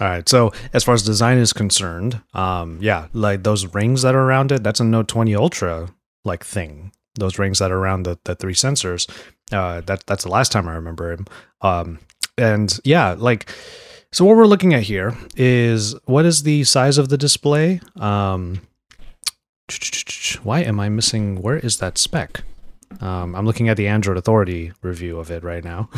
All right so as far as design is concerned um yeah like those rings that are around it that's a note 20 ultra like thing. Those rings that are around the, the three sensors uh that that's the last time i remember him. Um and yeah like so what we're looking at here is what is the size of the display? Um why am i missing where is that spec um, I'm looking at the Android Authority review of it right now.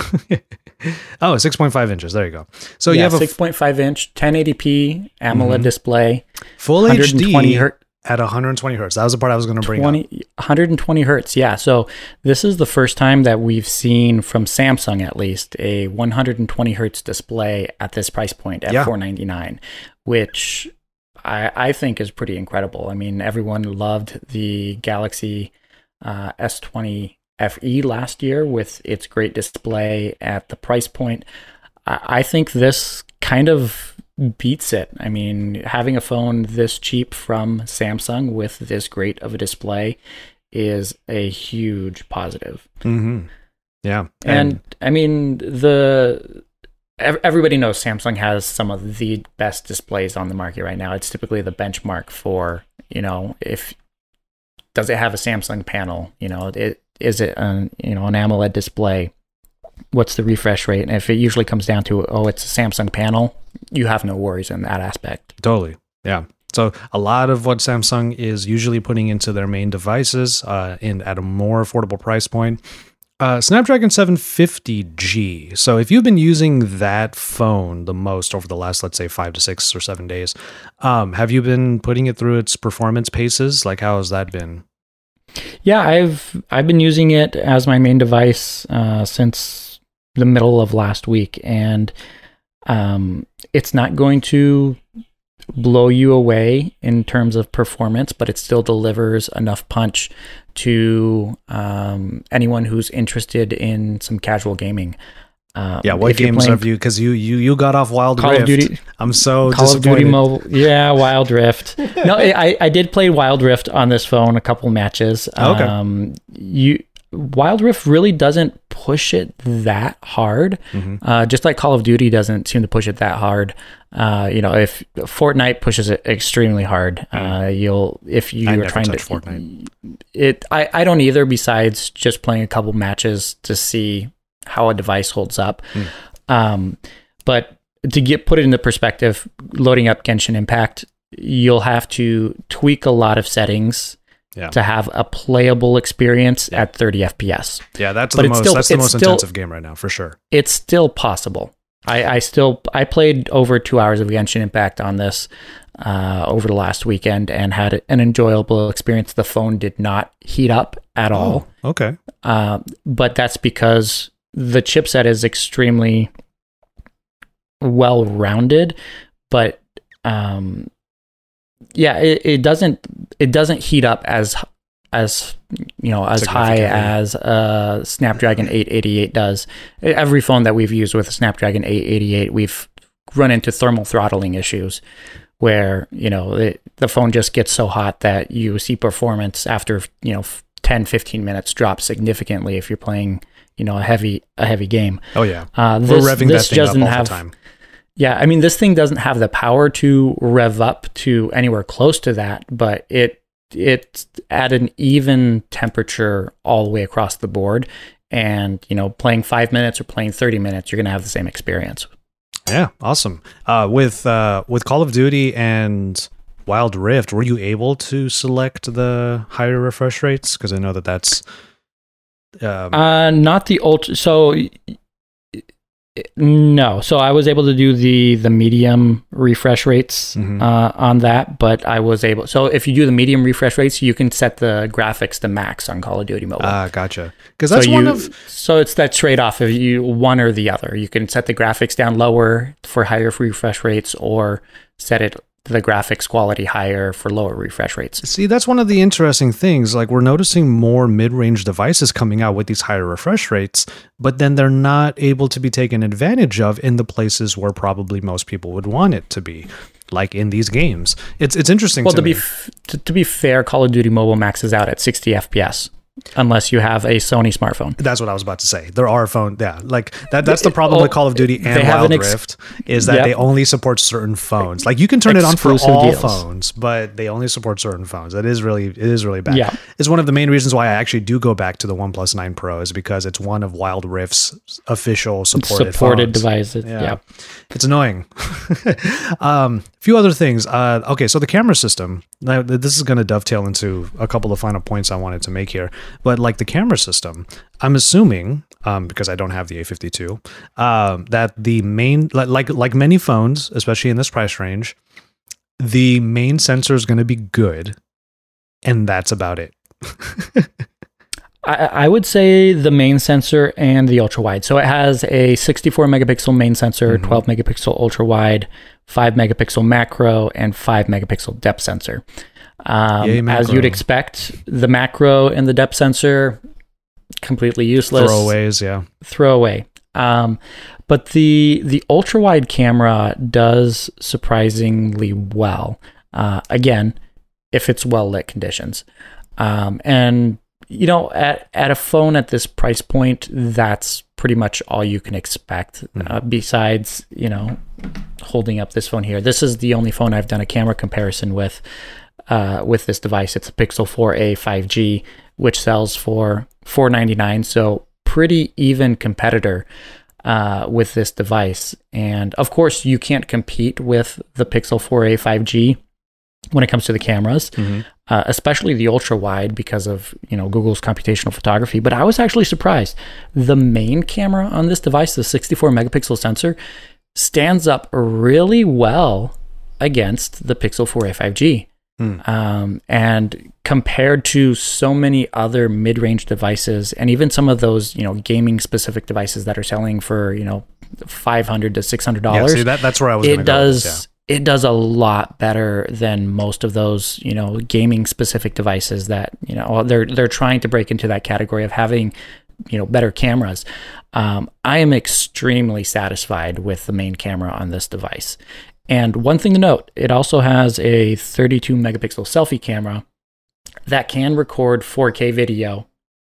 oh, 6.5 inches. There you go. So you yeah, have a 6.5 inch, 1080p AMOLED Mhm. display, full HD hertz. at 120 hertz. That was the part I was going to bring up. 120 hertz. Yeah. So this is the first time that we've seen from Samsung, at least, a 120 hertz display at this price point at Yeah. 499, which I, I think is pretty incredible. I mean, everyone loved the Galaxy uh, S20 FE last year with its great display at the price point. I, I think this kind of beats it. I mean, having a phone this cheap from Samsung with this great of a display is a huge positive. Mm-hmm. Yeah. And, I mean, the everybody knows Samsung has some of the best displays on the market right now. It's typically the benchmark for, you know, if does it have a Samsung panel, you know, it is it an, you know, an AMOLED display? What's the refresh rate? And if it usually comes down to oh, it's a Samsung panel, you have no worries in that aspect. Totally. Yeah. So a lot of what Samsung is usually putting into their main devices uh, in at a more affordable price point. Uh, Snapdragon 750G. So if you've been using that phone the most over the last, let's say, five to six or seven days, um, have you been putting it through its performance paces? Like, how has that been? Yeah, I've I've been using it as my main device uh, since the middle of last week, and um, it's not going to blow you away in terms of performance, but it still delivers enough punch to um, anyone who's interested in some casual gaming. Um, yeah, what games have you? Because you you you got off Wild Call Rift. Of Duty, I'm so Call of Duty Mobile. Yeah, Wild Rift. no, I I did play Wild Rift on this phone a couple matches. Okay. Um, you Wild Rift really doesn't push it that hard. Mm-hmm. Uh, just like Call of Duty doesn't seem to push it that hard. Uh, you know, if Fortnite pushes it extremely hard, uh, you'll if you Mm. I are trying to Fortnite. it I, I don't either besides just playing a couple matches to see how a device holds up Hmm. um, but to get put it into perspective loading up genshin impact you'll have to tweak a lot of settings Yeah. to have a playable experience at 30 fps Yeah, that's But the most still- that's the most still- intensive game right now for sure. it's still possible I, I still I played over two hours of Genshin Impact on this uh, over the last weekend and had an enjoyable experience. The phone did not heat up at all. Oh, okay. Uh, but that's because the chipset is extremely well rounded, but um, yeah, it, it doesn't it doesn't heat up as as you know as high as a Snapdragon 888 does. Every phone that we've used with a Snapdragon 888, we've run into thermal throttling issues where you know it, the phone just gets so hot that you see performance after you know 10 15 minutes drop significantly if you're playing you know a heavy a heavy game Oh yeah. uh, We're revving this that thing up doesn't all have the time. yeah i mean this thing doesn't have the power to rev up to anywhere close to that but it it's at an even temperature all the way across the board and you know playing five minutes or playing 30 minutes you're going to have the same experience Yeah, awesome. Uh, with uh, with Call of Duty and Wild Rift, were you able to select the higher refresh rates? Because I know that that's um, Uh, not the ultra. So no. So I was able to do the the medium refresh rates Mhm. uh, on that, but I was able. So if you do the medium refresh rates, you can set the graphics to max on Call of Duty Mobile. ah, gotcha. Because that's so one you, of so it's that trade off of you one or the other. You can set the graphics down lower for higher refresh rates, or set it the graphics quality higher for lower refresh rates. See, that's one of the interesting things. Like, we're noticing more mid range devices coming out with these higher refresh rates, but then they're not able to be taken advantage of in the places where probably most people would want it to be, like in these games. It's it's interesting Well, to, to be me. f- to, to be fair, Call of Duty Mobile maxes out at 60 FPS, unless you have a Sony smartphone. That's what I was about to say. There are phone, yeah, like that. That's the problem Oh, with Call of Duty and Wild ex- Rift is that Yep. they only support certain phones. Like you can turn it on for all deals. phones, but they only support certain phones. That is really, it is really bad. Yeah. It's one of the main reasons why I actually do go back to the OnePlus Nine Pro is because it's one of Wild Rift's official supported supported phones. devices. Yeah. Yeah. It's annoying. um, few other things. Uh, okay, so the camera system. Now, this is going to dovetail into a couple of final points I wanted to make here. But like the camera system, I'm assuming um, because I don't have the A52 um, that the main like, like like many phones, especially in this price range, the main sensor is going to be good, and that's about it. I, I would say the main sensor and the ultra wide. So it has a 64 megapixel main sensor, Mhm. 12 megapixel ultra wide, 5 megapixel macro, and 5 megapixel depth sensor. Um, Yay, as you'd expect, the macro and the depth sensor completely useless. Throwaways, yeah. throwaway. Um, but the the ultra wide camera does surprisingly well. Uh, again, if it's well lit conditions, um, and you know, at at a phone at this price point, that's pretty much all you can expect. Uh, besides, you know, holding up this phone here, this is the only phone I've done a camera comparison with. Uh, with this device, it's a Pixel 4a 5G, which sells for 499. So pretty even competitor uh, with this device. And of course, you can't compete with the Pixel 4a 5G when it comes to the cameras, Mhm. uh, especially the ultra wide because of you know Google's computational photography. But I was actually surprised. The main camera on this device, the 64 megapixel sensor, stands up really well against the Pixel 4a 5G. Hmm. Um, and compared to so many other mid-range devices and even some of those you know gaming specific devices that are selling for you know 500 to 600 Yeah, dollars see that that's where I was. it with does it does a lot better than most of those you know gaming specific devices that you know they're they're trying to break into that category of having you know better cameras um, i am extremely satisfied with the main camera on this device. And one thing to note it also has a 32 megapixel selfie camera that can record 4k video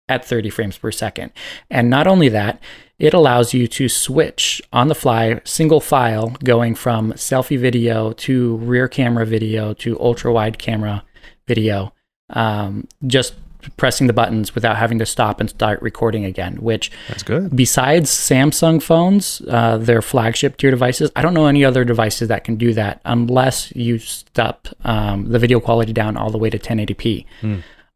at 30 frames per second. And not only that it allows you to switch on the fly single file going from selfie video to rear camera video to ultra wide camera video um, just pressing the buttons without having to stop and start recording again which. That's good. besides samsung phones uh, their flagship tier devices i don't know any other devices that can do that unless you step um, the video quality down all the way to 1080p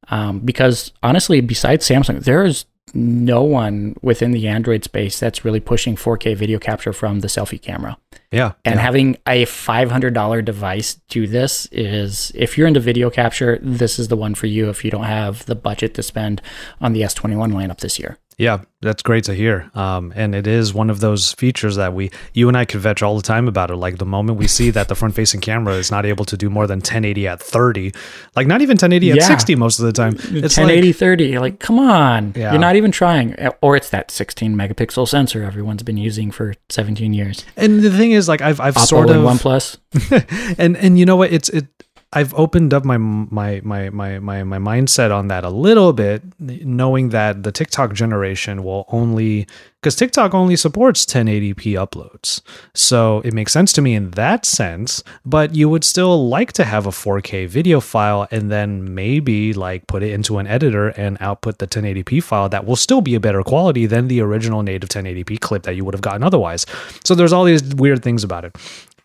um, because honestly besides samsung there's no one within the android space that's really pushing 4k video capture from the selfie camera Yeah, and yeah. having a $500 device do this is if you're into video capture this is the one for you if you don't have the budget to spend on the s21 lineup this year Yeah, that's great to hear. Um, and it is one of those features that we, you and I, could vetch all the time about it. Like the moment we see that the front-facing camera is not able to do more than 1080 at 30, like not even 1080 at 60 most of the time. It's 1080 like, 30 you're like come on Yeah. you're not even trying or it's that 16 megapixel sensor everyone's been using for 17 years and the thing is, like I've, I've Oppo sort of OnePlus and and you know what it's it I've opened up my my my my my my mindset on that a little bit knowing that the TikTok generation will only cuz TikTok only supports 1080p uploads. So it makes sense to me in that sense, but you would still like to have a 4K video file and then maybe like put it into an editor and output the 1080p file that will still be a better quality than the original native 1080p clip that you would have gotten otherwise. So there's all these weird things about it.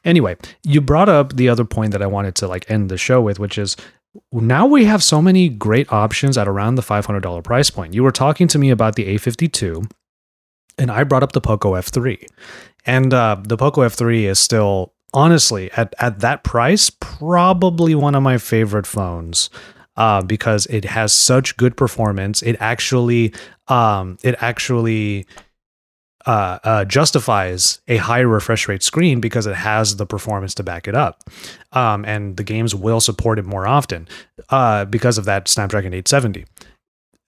Anyway, you brought up the other point that I wanted to like end the show with, which is now we have so many great options at around the $500 price point. You were talking to me about the A52, and I brought up the Poco F3. And uh, the Poco F3 is still, honestly, at, at that price, probably one of my favorite phones. Uh, because it has such good performance, it actually, um, it actually uh, uh, justifies a high refresh rate screen because it has the performance to back it up. Um, and the games will support it more often uh, because of that Snapdragon 870.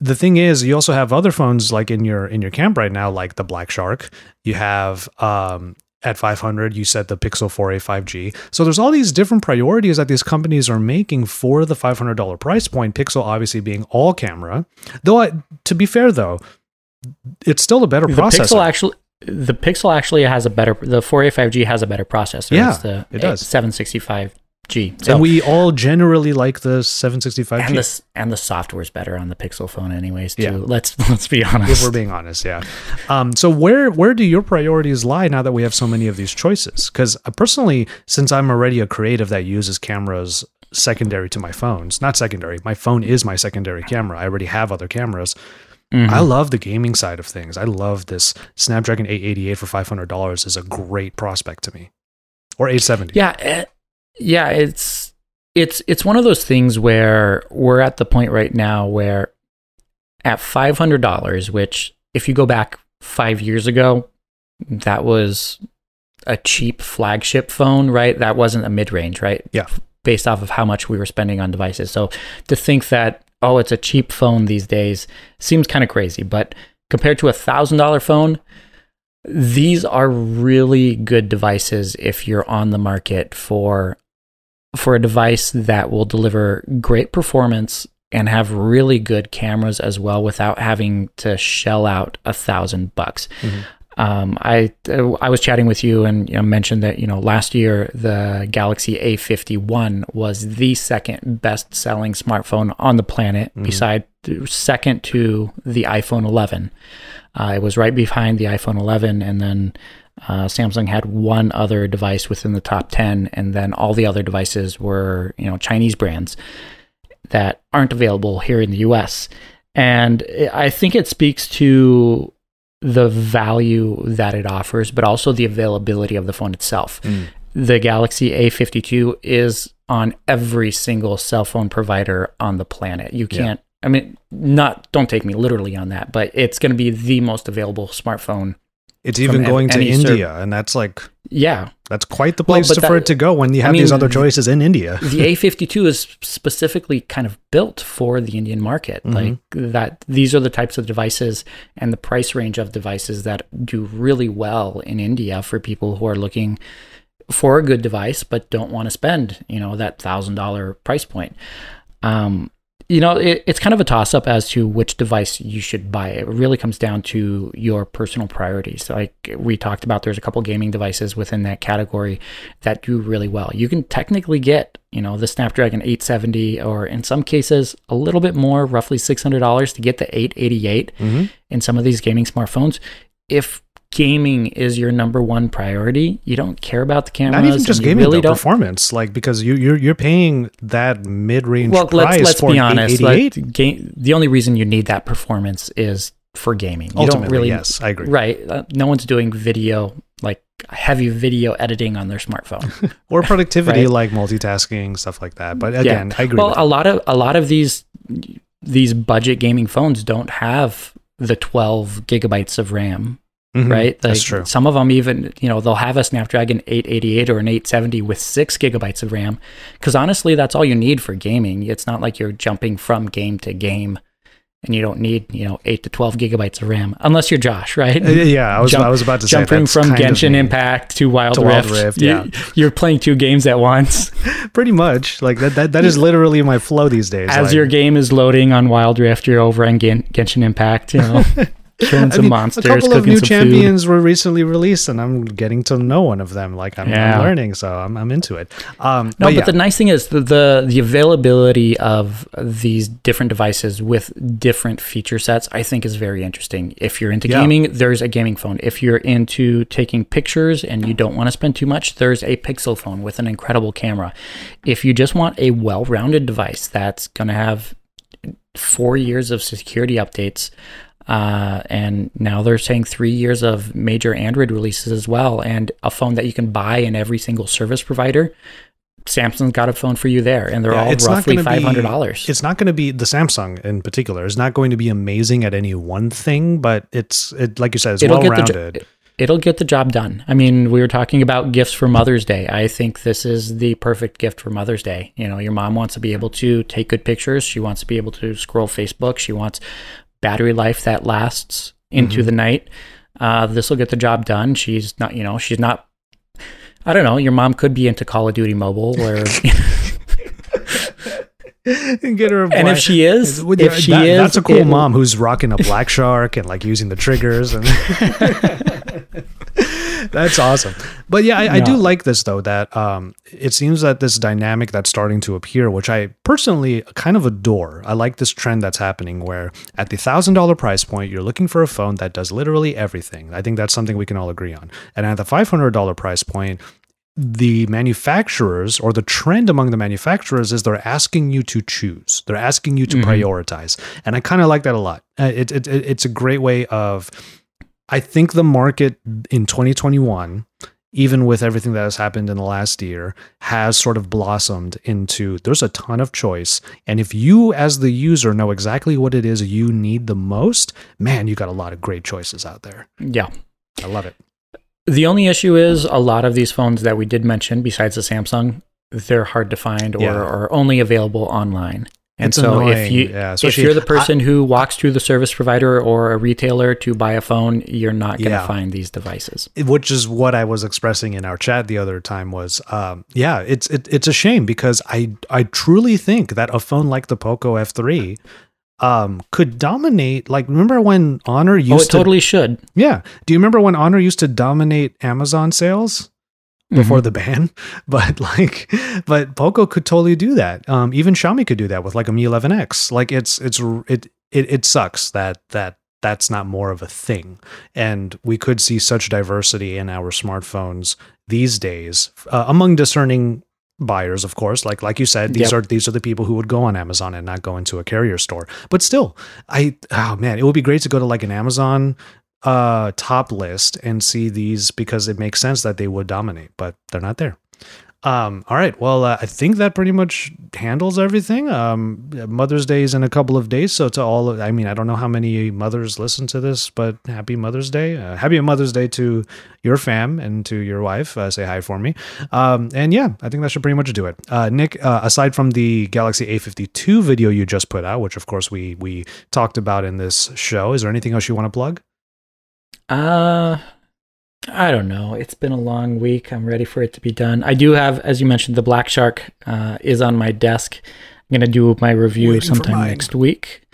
The thing is, you also have other phones like in your in your camp right now, like the Black Shark. You have um, at 500, you said the Pixel 4a 5G. So there's all these different priorities that these companies are making for the $500 price point. Pixel obviously being all camera. Though, I, to be fair though, it's still a better the processor. pixel actually the pixel actually has a better the 4a 5g has a better processor Yeah, it's the it does. 765g so and we all generally like the 765G. and the and the software's better on the Pixel phone, anyways. Too. Yeah. Let's let's be honest. if we're being honest, yeah. Um, so where where do your priorities lie now that we have so many of these choices? Because personally, since I'm already a creative that uses cameras secondary to my phones, not secondary, my phone is my secondary camera. I already have other cameras. Mhm. I love the gaming side of things. I love this Snapdragon 888 for $500 is a great prospect to me. Or 870. yeah, eh, yeah. It's it's it's one of those things where we're at the point right now where at five hundred dollars, which if you go back five years ago, that was a cheap flagship phone, right? That wasn't a mid range, right? Yeah. Based off of how much we were spending on devices. So to think that, oh, it's a cheap phone these days seems kind of crazy. But compared to a thousand dollar phone, these are really good devices if you're on the market for for a device that will deliver great performance and have really good cameras as well without having to shell out a thousand bucks. Mhm. Um, I I was chatting with you and you know, mentioned that you know last year the Galaxy A51 was the second best selling smartphone on the planet, Mhm. beside second to the iPhone 11. Uh, it was right behind the iPhone 11, and then uh, Samsung had one other device within the top 10, and then all the other devices were you know Chinese brands that aren't available here in the US. And I think it speaks to the value that it offers, but also the availability of the phone itself. Mm. the Galaxy A52 is on every single cell phone provider on the planet. You can't. I mean, not don't take me literally on that, but it's going to be the most available smartphone. It's even going to India, and that's like Yeah, that's quite the place but to, for it to go when you I have these other choices in India. the A52 is specifically kind of built for the Indian market. Mhm. Like that, these are the types of devices and the price range of devices that do really well in India for people who are looking for a good device but don't want to spend, you know, that thousand dollar price point. Um, you know, it, it's kind of a toss up as to which device you should buy. It really comes down to your personal priorities. Like we talked about, there's a couple gaming devices within that category that do really well. You can technically get, you know, the Snapdragon 870 or in some cases a little bit more, roughly $600 to get the 888 hmm in some of these gaming smartphones. If gaming is your number one priority, you don't care about the cameras. Not even just gaming, really though, performance. Like because you you're you're paying that mid range well, price let's let's for be honest. Like, the only reason you need that performance is for gaming. You Ultimately, don't really, yes, I agree. right? Uh, no one's doing video like heavy video editing on their smartphone. Or productivity, Right. like multitasking, stuff like that. But again, I agree. well, a lot of a lot of these these budget gaming phones don't have the 12 gigabytes of RAM, Mhm, right? That's true. Some of them even, you know, they'll have a Snapdragon 888 or an 870 with six gigabytes of RAM. Because honestly, that's all you need for gaming. It's not like you're jumping from game to game, and you don't need, you know, eight to 12 gigabytes of RAM, unless you're Josh, right? Uh, Yeah, I was Jump- I was about to say Jumping that's from Genshin. Impact to Wild To Wild Rift, Rift, You- yeah. you're playing two games at once. Pretty much, like that. That, that is literally my flow these days. As like, your game is loading on Wild Rift, you're over on Gen- Genshin Impact, you know, killing I mean, monsters, a couple of new some champions were recently released, and I'm getting to know one of them. Like I'm, Yeah. I'm learning, so I'm, I'm into it. Um, No, but, yeah. the nice thing is the, the the availability of these different devices with different feature sets, I think, is very interesting. If you're into Yeah. gaming, there's a gaming phone. If you're into taking pictures and you don't want to spend too much, there's a Pixel phone with an incredible camera. If you just want a well-rounded device that's going to have four years of security updates. Uh, and now they're saying three years of major Android releases as well, and a phone that you can buy in every single service provider. Samsung's got a phone for you there, and they're Yeah, all roughly five hundred dollars. it's not going to be the Samsung in particular is not going to be amazing at any one thing, but it's it like you said, it's well rounded it'll get the job done. I mean, we were talking about gifts for Mother's Day. I think this is the perfect gift for Mother's Day. You know, your mom wants to be able to take good pictures. She wants to be able to scroll Facebook. She wants battery life that lasts into Mhm. the night. Uh, this will get the job done. She's not, you know, she's not. I don't know. Your mom could be into Call of Duty Mobile, where, Get her a and if she is, if she that- is, that's a cool it- mom who's rocking a black shark and like using the triggers and that's awesome but yeah I, I do like this though that um it seems that this dynamic that's starting to appear which i personally kind of adore i like this trend that's happening where at the thousand dollar price point you're looking for a phone that does literally everything i think that's something we can all agree on and at the $500 price point the manufacturers or the trend among the manufacturers is they're asking you to choose. They're asking you to Mhm. prioritize, and I kind of like that a lot. Uh, It, it, it it's a great way of. I think the market in 2021, even with everything that has happened in the last year, has sort of blossomed into there's a ton of choice, and if you as the user know exactly what it is you need the most, man, you got a lot of great choices out there. yeah. I love it. The only issue is a lot of these phones that we did mention, besides the Samsung, they're hard to find or Yeah. are only available online. And It's so if you yeah, if you're the person who walks through the service provider or a retailer to buy a phone, you're not going to Yeah. find these devices. which is what I was expressing in our chat the other time was um yeah it's it, it's a shame because I I truly think that a phone like the Poco F3 um could dominate like remember when Honor used Oh, it to totally should. yeah do you remember when Honor used to dominate Amazon sales before Mhm. the ban but like but Poco could totally do that. Um even Xiaomi could do that with like a Mi 11X like it's it's it it, it sucks that that that's not more of a thing. And we could see such diversity in our smartphones these days uh, among discerning buyers of course. Like like you said these Yep. are these are the people who would go on Amazon and not go into a carrier store. But still I oh man it would be great to go to like an Amazon uh, top list and see these because it makes sense that they would dominate, but they're not there. Um, all right. Well, uh, I think that pretty much handles everything. Um, Mother's Day is in a couple of days, so to all, of, I mean, I don't know how many mothers listen to this, but happy Mother's Day. Uh, happy Mother's Day to your fam and to your wife. Uh, say hi for me. Um, and yeah, I think that should pretty much do it. Uh, Nick, uh, aside from the Galaxy A52 video you just put out, which of course we we talked about in this show, is there anything else you want to plug? Uh I don't know. It's been a long week. I'm ready for it to be done. I do have, as you mentioned, the Black Shark uh, is on my desk. I'm gonna do my review Waiting sometime next week.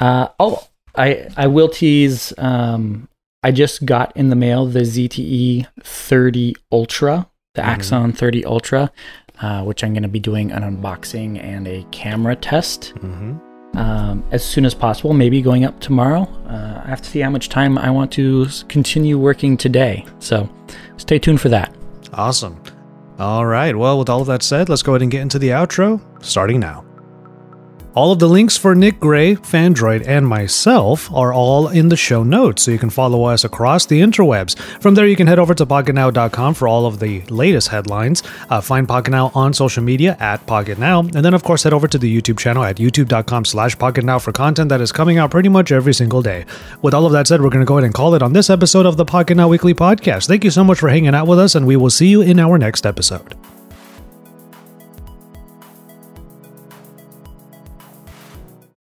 Uh, oh, I I will tease. Um, I just got in the mail the ZTE 30 Ultra, the Mhm. Axon 30 Ultra, uh, which I'm gonna be doing an unboxing and a camera test Mm-hmm. Um, as soon as possible, maybe going up tomorrow. Uh, I have to see how much time I want to continue working today. So stay tuned for that. Awesome. All right. Well, with all of that said, let's go ahead and get into the outro, starting now. All of the links for Nick Gray, Phandroid, and myself are all in the show notes, so you can follow us across the interwebs. From there, you can head over to pocketnow.com for all of the latest headlines. Uh, find PocketNow on social media at PocketNow, and then, of course, head over to the YouTube channel at youtube.com slash Pocket Now for content that is coming out pretty much every single day. With all of that said, we're going to go ahead and call it on this episode of the Pocket Now Weekly Podcast. Thank you so much for hanging out with us, and we will see you in our next episode.